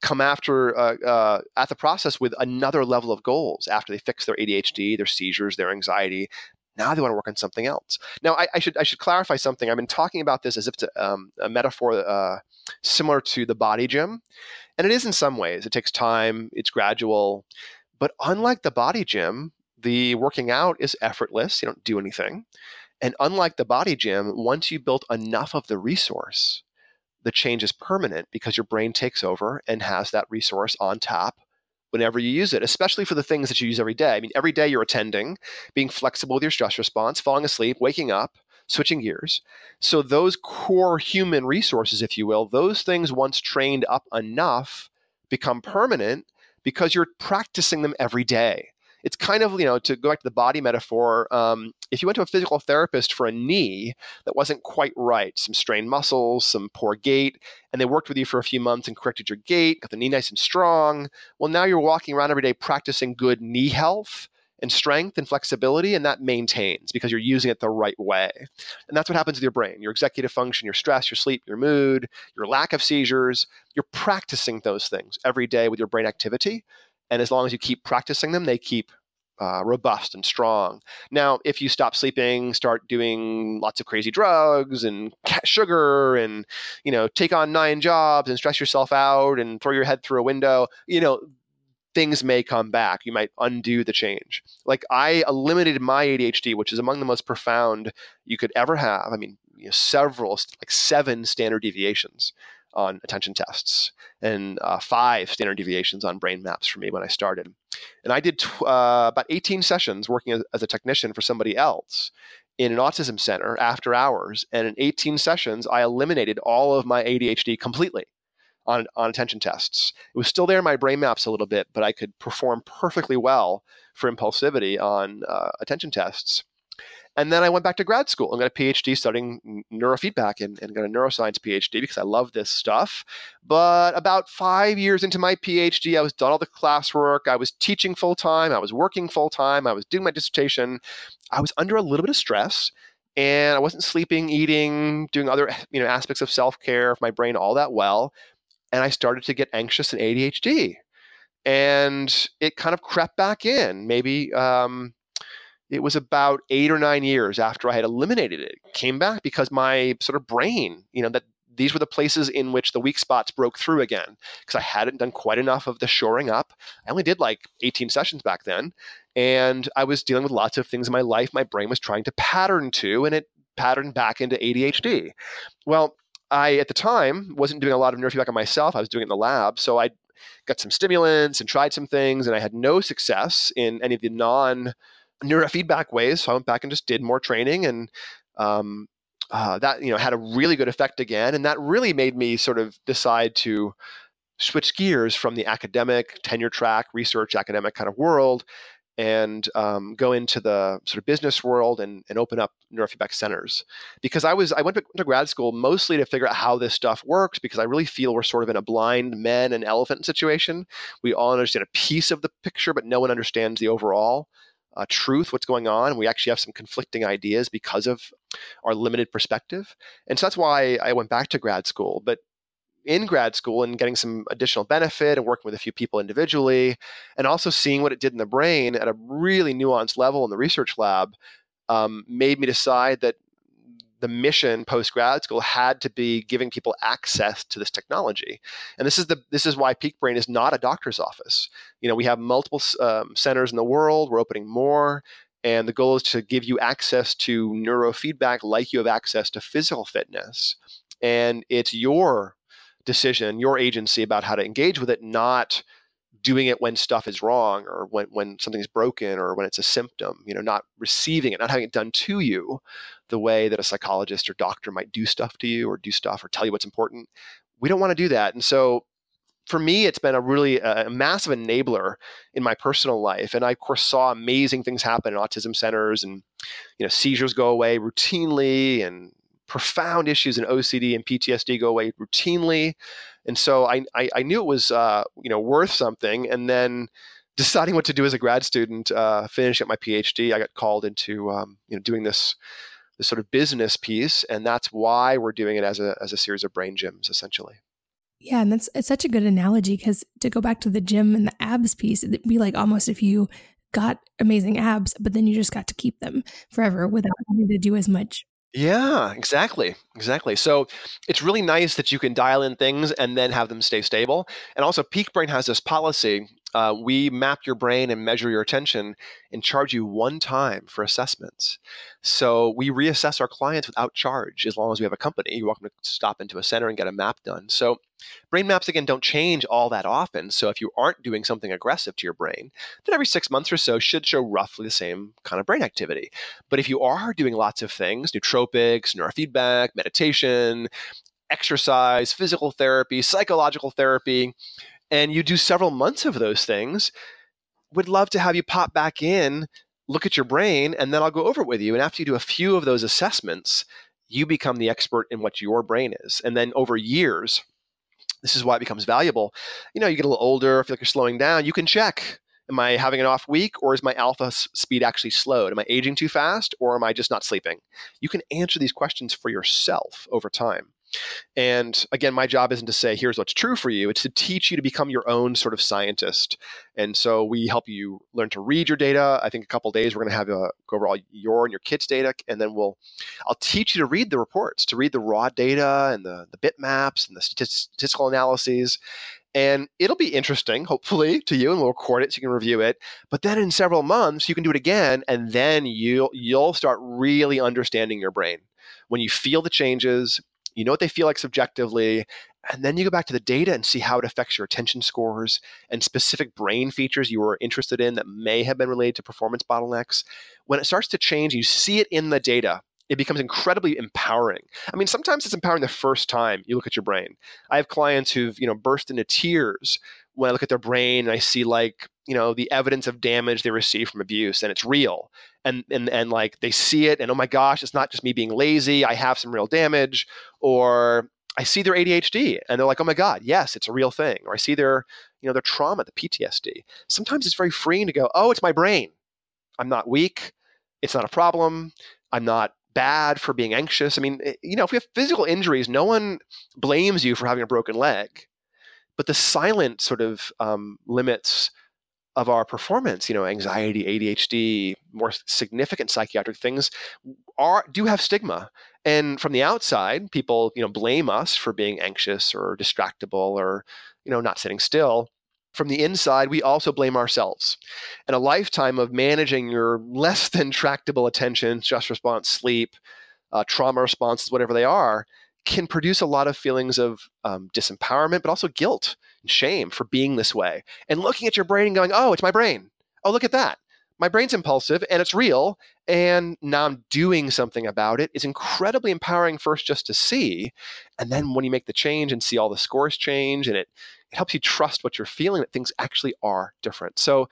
come after uh, uh, at the process with another level of goals after they fix their ADHD, their seizures, their anxiety. Now they want to work on something else. Now I, I should I should clarify something. I've been talking about this as if it's a, um, a metaphor uh, similar to the body gym. And it is in some ways. It takes time, it's gradual. But unlike the body gym, the working out is effortless. You don't do anything. And unlike the body gym, once you built enough of the resource, the change is permanent because your brain takes over and has that resource on tap whenever you use it, especially for the things that you use every day. I mean, every day you're attending, being flexible with your stress response, falling asleep, waking up, switching gears. So, those core human resources, if you will, those things once trained up enough become permanent because you're practicing them every day. It's kind of, you know, to go back to the body metaphor, um, if you went to a physical therapist for a knee that wasn't quite right, some strained muscles, some poor gait, and they worked with you for a few months and corrected your gait, got the knee nice and strong, well, now you're walking around every day practicing good knee health and strength and flexibility, and that maintains because you're using it the right way. And that's what happens with your brain your executive function, your stress, your sleep, your mood, your lack of seizures. You're practicing those things every day with your brain activity. And as long as you keep practicing them, they keep uh, robust and strong. Now, if you stop sleeping, start doing lots of crazy drugs and sugar, and you know, take on nine jobs and stress yourself out and throw your head through a window, you know, things may come back. You might undo the change. Like I eliminated my ADHD, which is among the most profound you could ever have. I mean, you know, several, like seven standard deviations on attention tests and uh, five standard deviations on brain maps for me when I started. And I did tw- uh, about 18 sessions working as, as a technician for somebody else in an autism center after hours. And in 18 sessions, I eliminated all of my ADHD completely on, on attention tests. It was still there in my brain maps a little bit, but I could perform perfectly well for impulsivity on uh, attention tests. And then I went back to grad school and got a PhD studying neurofeedback and, and got a neuroscience PhD because I love this stuff. But about five years into my PhD, I was done all the classwork. I was teaching full time. I was working full time. I was doing my dissertation. I was under a little bit of stress and I wasn't sleeping, eating, doing other you know aspects of self care of my brain all that well and I started to get anxious and ADHD. And it kind of crept back in. Maybe um, it was about eight or nine years after I had eliminated it. Came back because my sort of brain, you know, that these were the places in which the weak spots broke through again because I hadn't done quite enough of the shoring up. I only did like 18 sessions back then. And I was dealing with lots of things in my life my brain was trying to pattern to, and it patterned back into ADHD. Well, I, at the time, wasn't doing a lot of neurofeedback on myself. I was doing it in the lab. So I got some stimulants and tried some things, and I had no success in any of the non neurofeedback ways. So I went back and just did more training, and um, uh, that you know had a really good effect again. And that really made me sort of decide to switch gears from the academic tenure track research academic kind of world and um, go into the sort of business world and, and open up neurofeedback centers because i was i went to grad school mostly to figure out how this stuff works because i really feel we're sort of in a blind men and elephant situation we all understand a piece of the picture but no one understands the overall uh, truth what's going on we actually have some conflicting ideas because of our limited perspective. And so that's why i went back to grad school. But in grad school and getting some additional benefit and working with a few people individually and also seeing what it did in the brain at a really nuanced level in the research lab um, made me decide that the mission post grad school had to be giving people access to this technology. And this is the this is why peak brain is not a doctor's office. You know we have multiple um, centers in the world. We're opening more. And the goal is to give you access to neurofeedback like you have access to physical fitness. And it's your decision, your agency about how to engage with it, not doing it when stuff is wrong or when, when something's broken or when it's a symptom, you know, not receiving it, not having it done to you the way that a psychologist or doctor might do stuff to you or do stuff or tell you what's important. We don't want to do that. And so for me, it's been a really a massive enabler in my personal life. And I, of course, saw amazing things happen in autism centers and, you know, seizures go away routinely and profound issues in OCD and PTSD go away routinely. And so I, I, I knew it was, uh, you know, worth something. And then [LAUGHS] deciding what to do as a grad student, uh, finishing up my PhD, I got called into, um, you know, doing this, this sort of business piece. And that's why we're doing it as a, as a series of brain gyms, essentially. Yeah, and that's it's such a good analogy because to go back to the gym and the abs piece, it'd be like almost if you got amazing abs, but then you just got to keep them forever without having to do as much yeah, exactly. Exactly. So it's really nice that you can dial in things and then have them stay stable. And also, Peak Brain has this policy. Uh, we map your brain and measure your attention and charge you one time for assessments. So we reassess our clients without charge as long as we have a company. You're welcome to stop into a center and get a map done. So brain maps, again, don't change all that often. So if you aren't doing something aggressive to your brain, then every six months or so should show roughly the same kind of brain activity. But if you are doing lots of things, nootropics, neurofeedback, meditation, exercise, physical therapy, psychological therapy, and you do several months of those things, would love to have you pop back in, look at your brain, and then I'll go over it with you. And after you do a few of those assessments, you become the expert in what your brain is. And then over years, this is why it becomes valuable. You know, you get a little older, feel like you're slowing down, you can check. Am I having an off week or is my alpha speed actually slowed? Am I aging too fast or am I just not sleeping? You can answer these questions for yourself over time. And again, my job isn't to say, here's what's true for you. It's to teach you to become your own sort of scientist. And so we help you learn to read your data. I think a couple days we're going to have a, go over all your and your kids' data. And then we'll, I'll teach you to read the reports, to read the raw data and the, the bitmaps and the statistical analyses. And it'll be interesting, hopefully, to you, and we'll record it so you can review it. But then in several months, you can do it again, and then you'll you'll start really understanding your brain. When you feel the changes, you know what they feel like subjectively, and then you go back to the data and see how it affects your attention scores and specific brain features you were interested in that may have been related to performance bottlenecks. When it starts to change, you see it in the data. It becomes incredibly empowering. I mean, sometimes it's empowering the first time you look at your brain. I have clients who've, you know, burst into tears when I look at their brain and I see like, you know, the evidence of damage they receive from abuse and it's real. And, and and like they see it and oh my gosh, it's not just me being lazy, I have some real damage or I see their ADHD and they're like, "Oh my god, yes, it's a real thing." Or I see their, you know, their trauma, the PTSD. Sometimes it's very freeing to go, "Oh, it's my brain. I'm not weak. It's not a problem. I'm not bad for being anxious." I mean, eh, you know, if we have physical injuries, no one blames you for having a broken leg but the silent sort of um, limits of our performance, you know, anxiety, ADHD, more significant psychiatric things are do have stigma. And from the outside, people, you know, blame us for being anxious or distractible or, you know, not sitting still. From the inside, we also blame ourselves. And a lifetime of managing your less than tractable attention, stress response, sleep, uh, trauma responses, whatever they are, can produce a lot of feelings of um, disempowerment, but also guilt and shame for being this way. And looking at your brain and going, oh, it's my brain. Oh, look at that. My brain's impulsive and it's real. And now I'm doing something about it. It's incredibly empowering first just to see. And then when you make the change and see all the scores change and it, it helps you trust what you're feeling, that things actually are different. So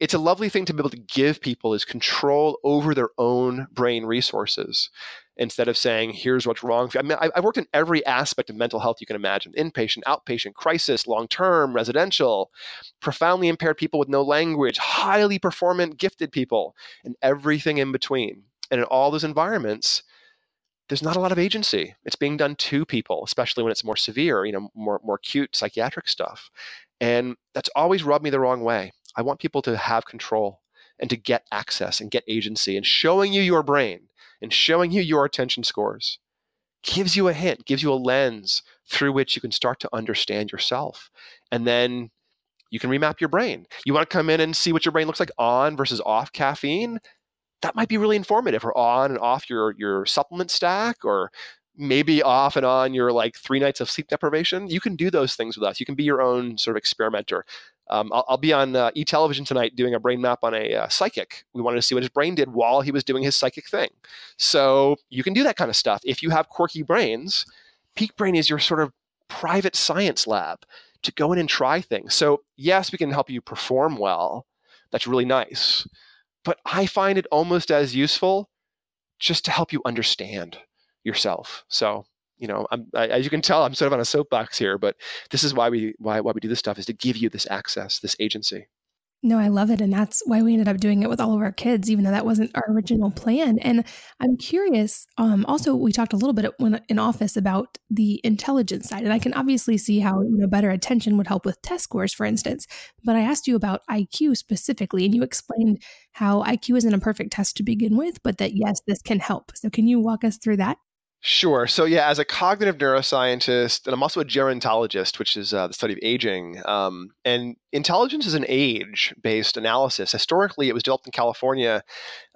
it's a lovely thing to be able to give people is control over their own brain resources instead of saying, here's what's wrong. I mean, I've worked in every aspect of mental health you can imagine inpatient, outpatient, crisis, long term, residential, profoundly impaired people with no language, highly performant, gifted people, and everything in between. And in all those environments, there's not a lot of agency. It's being done to people, especially when it's more severe, you know, more, more acute psychiatric stuff. And that's always rubbed me the wrong way. I want people to have control and to get access and get agency and showing you your brain and showing you your attention scores gives you a hint, gives you a lens through which you can start to understand yourself. And then you can remap your brain. You want to come in and see what your brain looks like on versus off caffeine? That might be really informative, or on and off your, your supplement stack, or maybe off and on your like three nights of sleep deprivation, you can do those things with us. You can be your own sort of experimenter. Um, I'll, I'll, be on uh, e-television tonight doing a brain map on a uh, psychic. We wanted to see what his brain did while he was doing his psychic thing. So you can do that kind of stuff. If you have quirky brains, Peak Brain is your sort of private science lab to go in and try things. So yes, we can help you perform well. That's really nice. But I find it almost as useful just to help you understand yourself. So you know, I, as you can tell, I'm sort of on a soapbox here, but this is why we why why we do this stuff is to give you this access, this agency. No, I love it. And that's why we ended up doing it with all of our kids, even though that wasn't our original plan. And I'm curious. Um, also, we talked a little bit when in office about the intelligence side. And I can obviously see how you know better attention would help with test scores, for instance. But I asked you about IQ specifically, and you explained how IQ isn't a perfect test to begin with, but that yes, this can help. So can you walk us through that? Sure. So, yeah, as a cognitive neuroscientist, and I'm also a gerontologist, which is uh, the study of aging. Um, and intelligence is an age based analysis. Historically, it was developed in California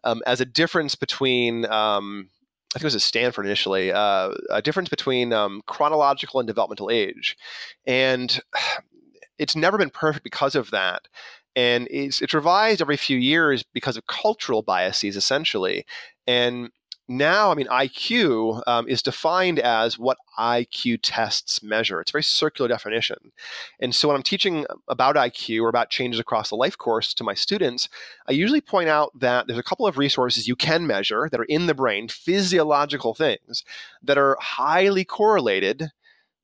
um, as a difference between. Um, I think it was at Stanford initially, uh, a difference between um, chronological and developmental age. And [SIGHS] it's never been perfect because of that and it's, it's revised every few years because of cultural biases essentially and now, I mean, IQ um, is defined as what IQ tests measure. It's a very circular definition. And so when I'm teaching about IQ or about changes across the life course to my students, I usually point out that there's a couple of resources you can measure that are in the brain, physiological things that are highly correlated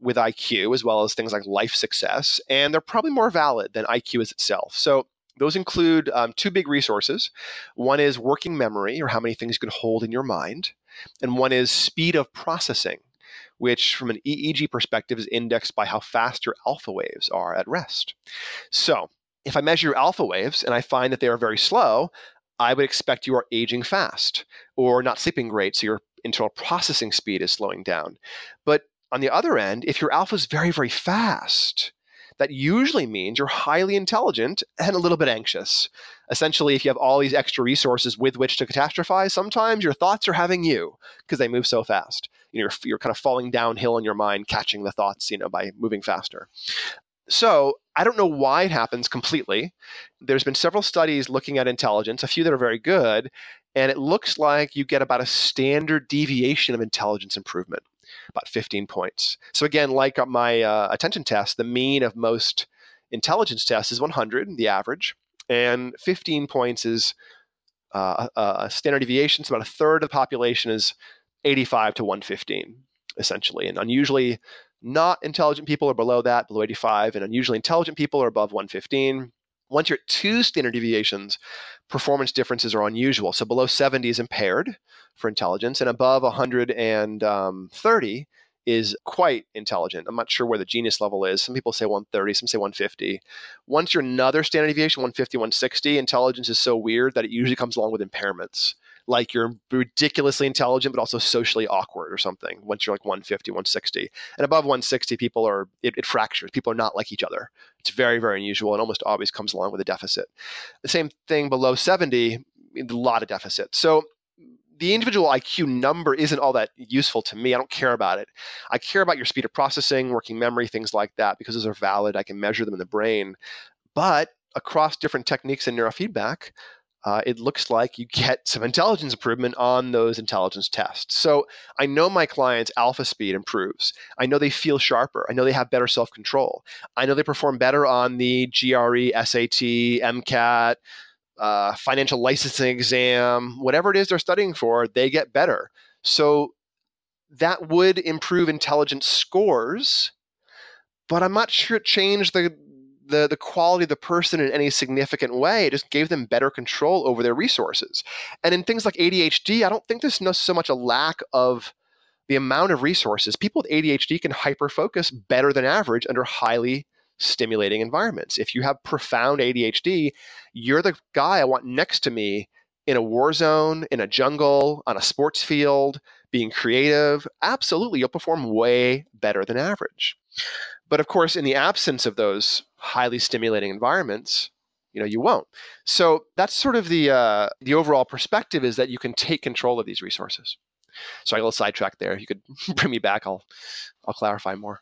with IQ, as well as things like life success, and they're probably more valid than IQ is itself. So those include um, two big resources. One is working memory, or how many things you can hold in your mind, and one is speed of processing, which, from an EEG perspective, is indexed by how fast your alpha waves are at rest. So, if I measure your alpha waves and I find that they are very slow, I would expect you are aging fast or not sleeping great, so your internal processing speed is slowing down. But on the other end, if your alpha is very, very fast, that usually means you're highly intelligent and a little bit anxious. Essentially, if you have all these extra resources with which to catastrophize, sometimes your thoughts are having you because they move so fast. You know, you're, you're kind of falling downhill in your mind, catching the thoughts, you know, by moving faster. So I don't know why it happens completely. There's been several studies looking at intelligence, a few that are very good, and it looks like you get about a standard deviation of intelligence improvement about 15 points. So again, like my uh, attention test, the mean of most intelligence tests is 100, the average, and 15 points is uh, a, a standard deviation. So about a third of the population is 85 to 115, essentially. And unusually not intelligent people are below that, below 85, and unusually intelligent people are above 115. Once you're at two standard deviations, performance differences are unusual. So below 70 is impaired for intelligence, and above 130 um, is quite intelligent. I'm not sure where the genius level is. Some people say 130, some say 150. Once you're another standard deviation, 150, 160, intelligence is so weird that it usually comes along with impairments like you're ridiculously intelligent but also socially awkward or something once you're like 150 160 and above 160 people are it, it, fractures people are not like each other it's very very unusual and almost always comes along with a deficit the same thing below 70 a lot of deficit so the individual IQ number isn't all that useful to me. I don't care about it. I care about your speed of processing, working memory, things like that, because those are valid. I can measure them in the brain. But across different techniques and neurofeedback, uh, it looks like you get some intelligence improvement on those intelligence tests. So I know my clients' alpha speed improves. I know they feel sharper. I know they have better self control. I know they perform better on the GRE, SAT, MCAT, uh, financial licensing exam, whatever it is they're studying for, they get better. So that would improve intelligence scores, but I'm not sure it changed the the the quality of the person in any significant way. It just gave them better control over their resources. And in things like ADHD, I don't think there's no, so much a lack of the amount of resources. People with ADHD can hyper focus better than average under highly stimulating environments. If you have profound ADHD, you're the guy I want next to me in a war zone, in a jungle, on a sports field, being creative. Absolutely, you'll perform way better than average. But of course, in the absence of those highly stimulating environments, you know, you won't. So that's sort of the uh, the overall perspective is that you can take control of these resources. So I got a little sidetracked there. You could [LAUGHS] bring me back. I'll I'll clarify more.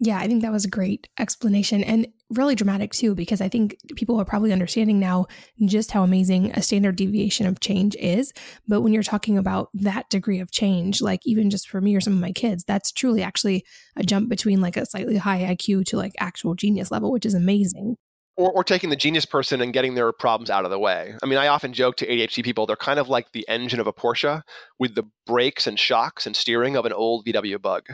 Yeah, I think that was a great explanation and really dramatic too, because I think people are probably understanding now just how amazing a standard deviation of change is. But when you're talking about that degree of change, like even just for me or some of my kids, that's truly actually a jump between like a slightly high IQ to like actual genius level, which is amazing. Or, or taking the genius person and getting their problems out of the way. I mean, I often joke to ADHD people, they're kind of like the engine of a Porsche with the brakes and shocks and steering of an old VW bug.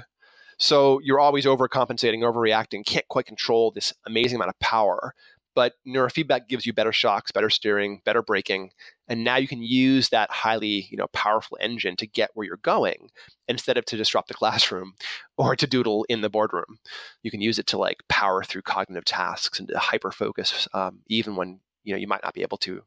So you're always overcompensating, overreacting, can't quite control this amazing amount of power. But neurofeedback gives you better shocks, better steering, better braking, and now you can use that highly, you know, powerful engine to get where you're going instead of to disrupt the classroom [LAUGHS] or to doodle in the boardroom. You can use it to like power through cognitive tasks and to hyper focus, um, even when you know you might not be able to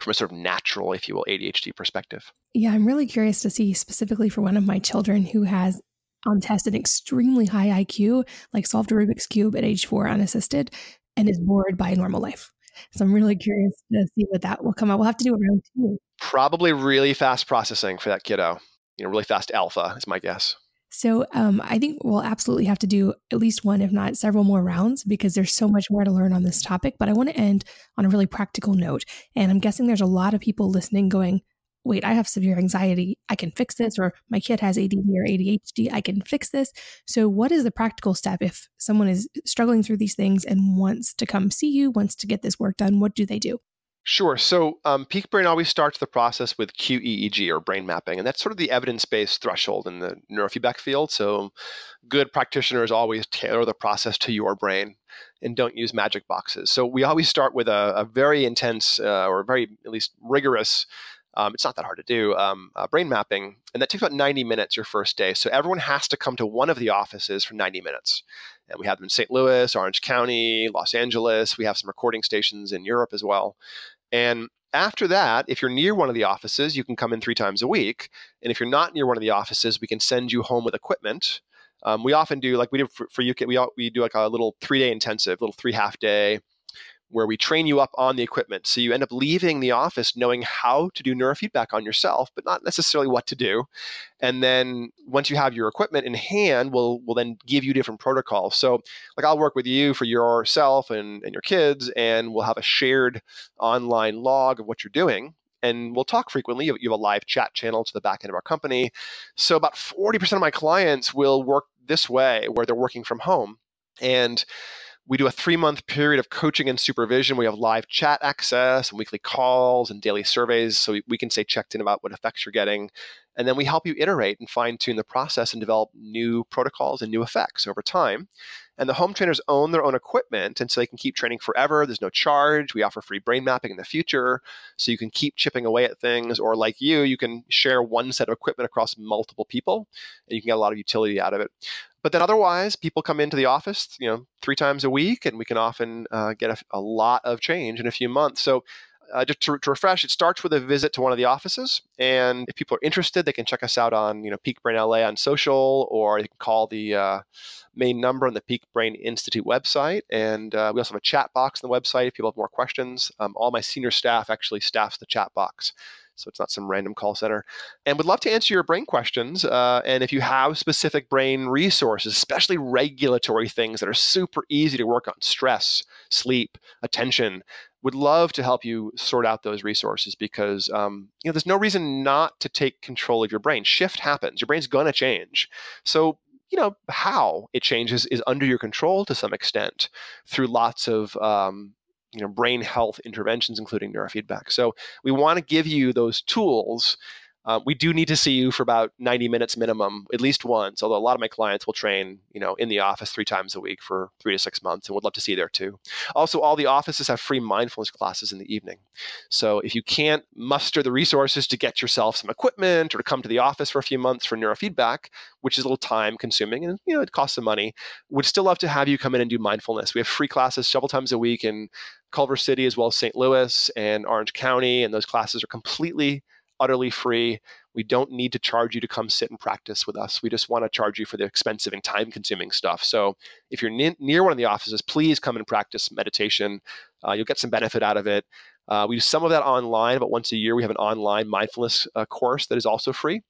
from a sort of natural, if you will, ADHD perspective. Yeah, I'm really curious to see specifically for one of my children who has on test an extremely high IQ, like solved a Rubik's Cube at age four unassisted, and is bored by normal life. So I'm really curious to see what that will come out. We'll have to do a round two. Probably really fast processing for that kiddo. You know, really fast alpha is my guess. So um, I think we'll absolutely have to do at least one, if not several more rounds, because there's so much more to learn on this topic. But I want to end on a really practical note. And I'm guessing there's a lot of people listening going, wait, I have severe anxiety. I can fix this. Or my kid has ADD or ADHD. I can fix this. So, what is the practical step if someone is struggling through these things and wants to come see you, wants to get this work done? What do they do? Sure. So um, Peak Brain always starts the process with QEEG or brain mapping, and that's sort of the evidence-based threshold in the neurofeedback field. So good practitioners always tailor the process to your brain and don't use magic boxes. So we always start with a, a very intense uh, or very at least rigorous um, it's not that hard to do um, uh, brain mapping, and that takes about 90 minutes your first day. So everyone has to come to one of the offices for 90 minutes. And we have them in St. Louis, Orange County, Los Angeles. We have some recording stations in Europe as well. And after that, if you're near one of the offices, you can come in three times a week. And if you're not near one of the offices, we can send you home with equipment. Um, we often do like we did for, for UK. We we do like a little three day intensive, little three half day where we train you up on the equipment. So you end up leaving the office knowing how to do neurofeedback on yourself, but not necessarily what to do. And then once you have your equipment in hand, we'll, we'll then give you different protocols. So like I'll work with you for yourself and, and your kids, and we'll have a shared online log of what you're doing and we'll talk frequently. You have a live chat channel to the back end of our company. So about 40% of my clients will work this way where they're working from home. And we do a three month period of coaching and supervision. We have live chat access and weekly calls and daily surveys so we, we can stay checked in about what effects you're getting. And then we help you iterate and fine tune the process and develop new protocols and new effects over time. And the home trainers own their own equipment, and so they can keep training forever. There's no charge. We offer free brain mapping in the future, so you can keep chipping away at things. Or, like you, you can share one set of equipment across multiple people, and you can get a lot of utility out of it. But then otherwise, people come into the office, you know, three times a week, and we can often uh, get a, a, lot of change in a few months. So uh, just to, to, refresh, it starts with a visit to one of the offices. And if people are interested, they can check us out on, you know, Peak Brain LA on social, or they can call the uh, main number on the Peak Brain Institute website. And uh, we also have a chat box on the website if people have more questions. Um, all my senior staff actually staffs the chat box so it's not some random call center. And would love to answer your brain questions. Uh, and if you have specific brain resources, especially regulatory things that are super easy to work on, stress, sleep, attention, would love to help you sort out those resources because um, you know there's no reason not to take control of your brain. Shift happens. Your brain's gonna change. So you know how it changes is under your control to some extent through lots of um, you know brain health interventions including neurofeedback. So we want to give you those tools uh, we do need to see you for about 90 minutes minimum, at least once. Although a lot of my clients will train, you know, in the office three times a week for three to six months, and would love to see you there too. Also, all the offices have free mindfulness classes in the evening. So if you can't muster the resources to get yourself some equipment or to come to the office for a few months for neurofeedback, which is a little time consuming and you know it costs some money, would still love to have you come in and do mindfulness. We have free classes several times a week in Culver City as well as St. Louis and Orange County, and those classes are completely utterly free. We don't need to charge you to come sit and practice with us. We just want to charge you for the expensive and time consuming stuff. So if you're near one of the offices, please come and practice meditation. Uh, you'll get some benefit out of it. Uh, we do some of that online, but once a year we have an online mindfulness uh, course that is also free,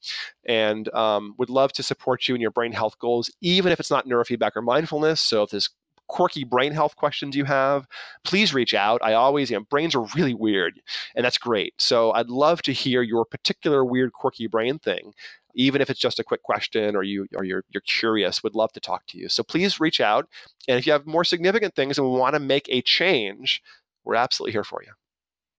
and um, would love to support you in your brain health goals, even if it's not neurofeedback or mindfulness. So if there's quirky brain health questions you have, please reach out. I always, you know, brains are really weird, and that's great. So I'd love to hear your particular weird, quirky brain thing. Even if it's just a quick question or you or you're you're curious, would love to talk to you. So please reach out. And if you have more significant things and want to make a change, we're absolutely here for you.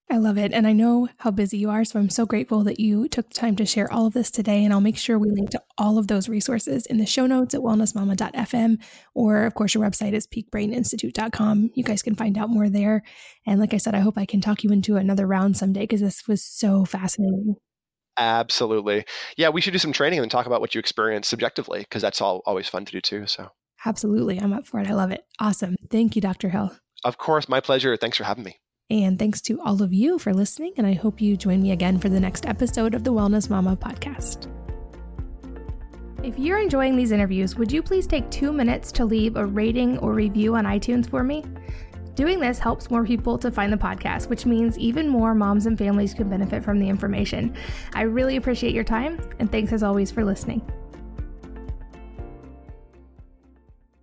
I love it. And I know how busy you are. So I'm so grateful that you took the time to share all of this today. And I'll make sure we link to all of those resources in the show notes at wellnessmama.fm. Or, of course, your website is peakbraininstitute.com. You guys can find out more there. And like I said, I hope I can talk you into another round someday because this was so fascinating. Absolutely. Yeah, we should do some training and then talk about what you experienced subjectively because that's all always fun to do too. So, absolutely. I'm up for it. I love it. Awesome. Thank you, Dr. Hill. Of course. My pleasure. Thanks for having me. And thanks to all of you for listening. And I hope you join me again for the next episode of the Wellness Mama podcast. If you're enjoying these interviews, would you please take two minutes to leave a rating or review on iTunes for me? Doing this helps more people to find the podcast, which means even more moms and families can benefit from the information. I really appreciate your time, and thanks as always for listening.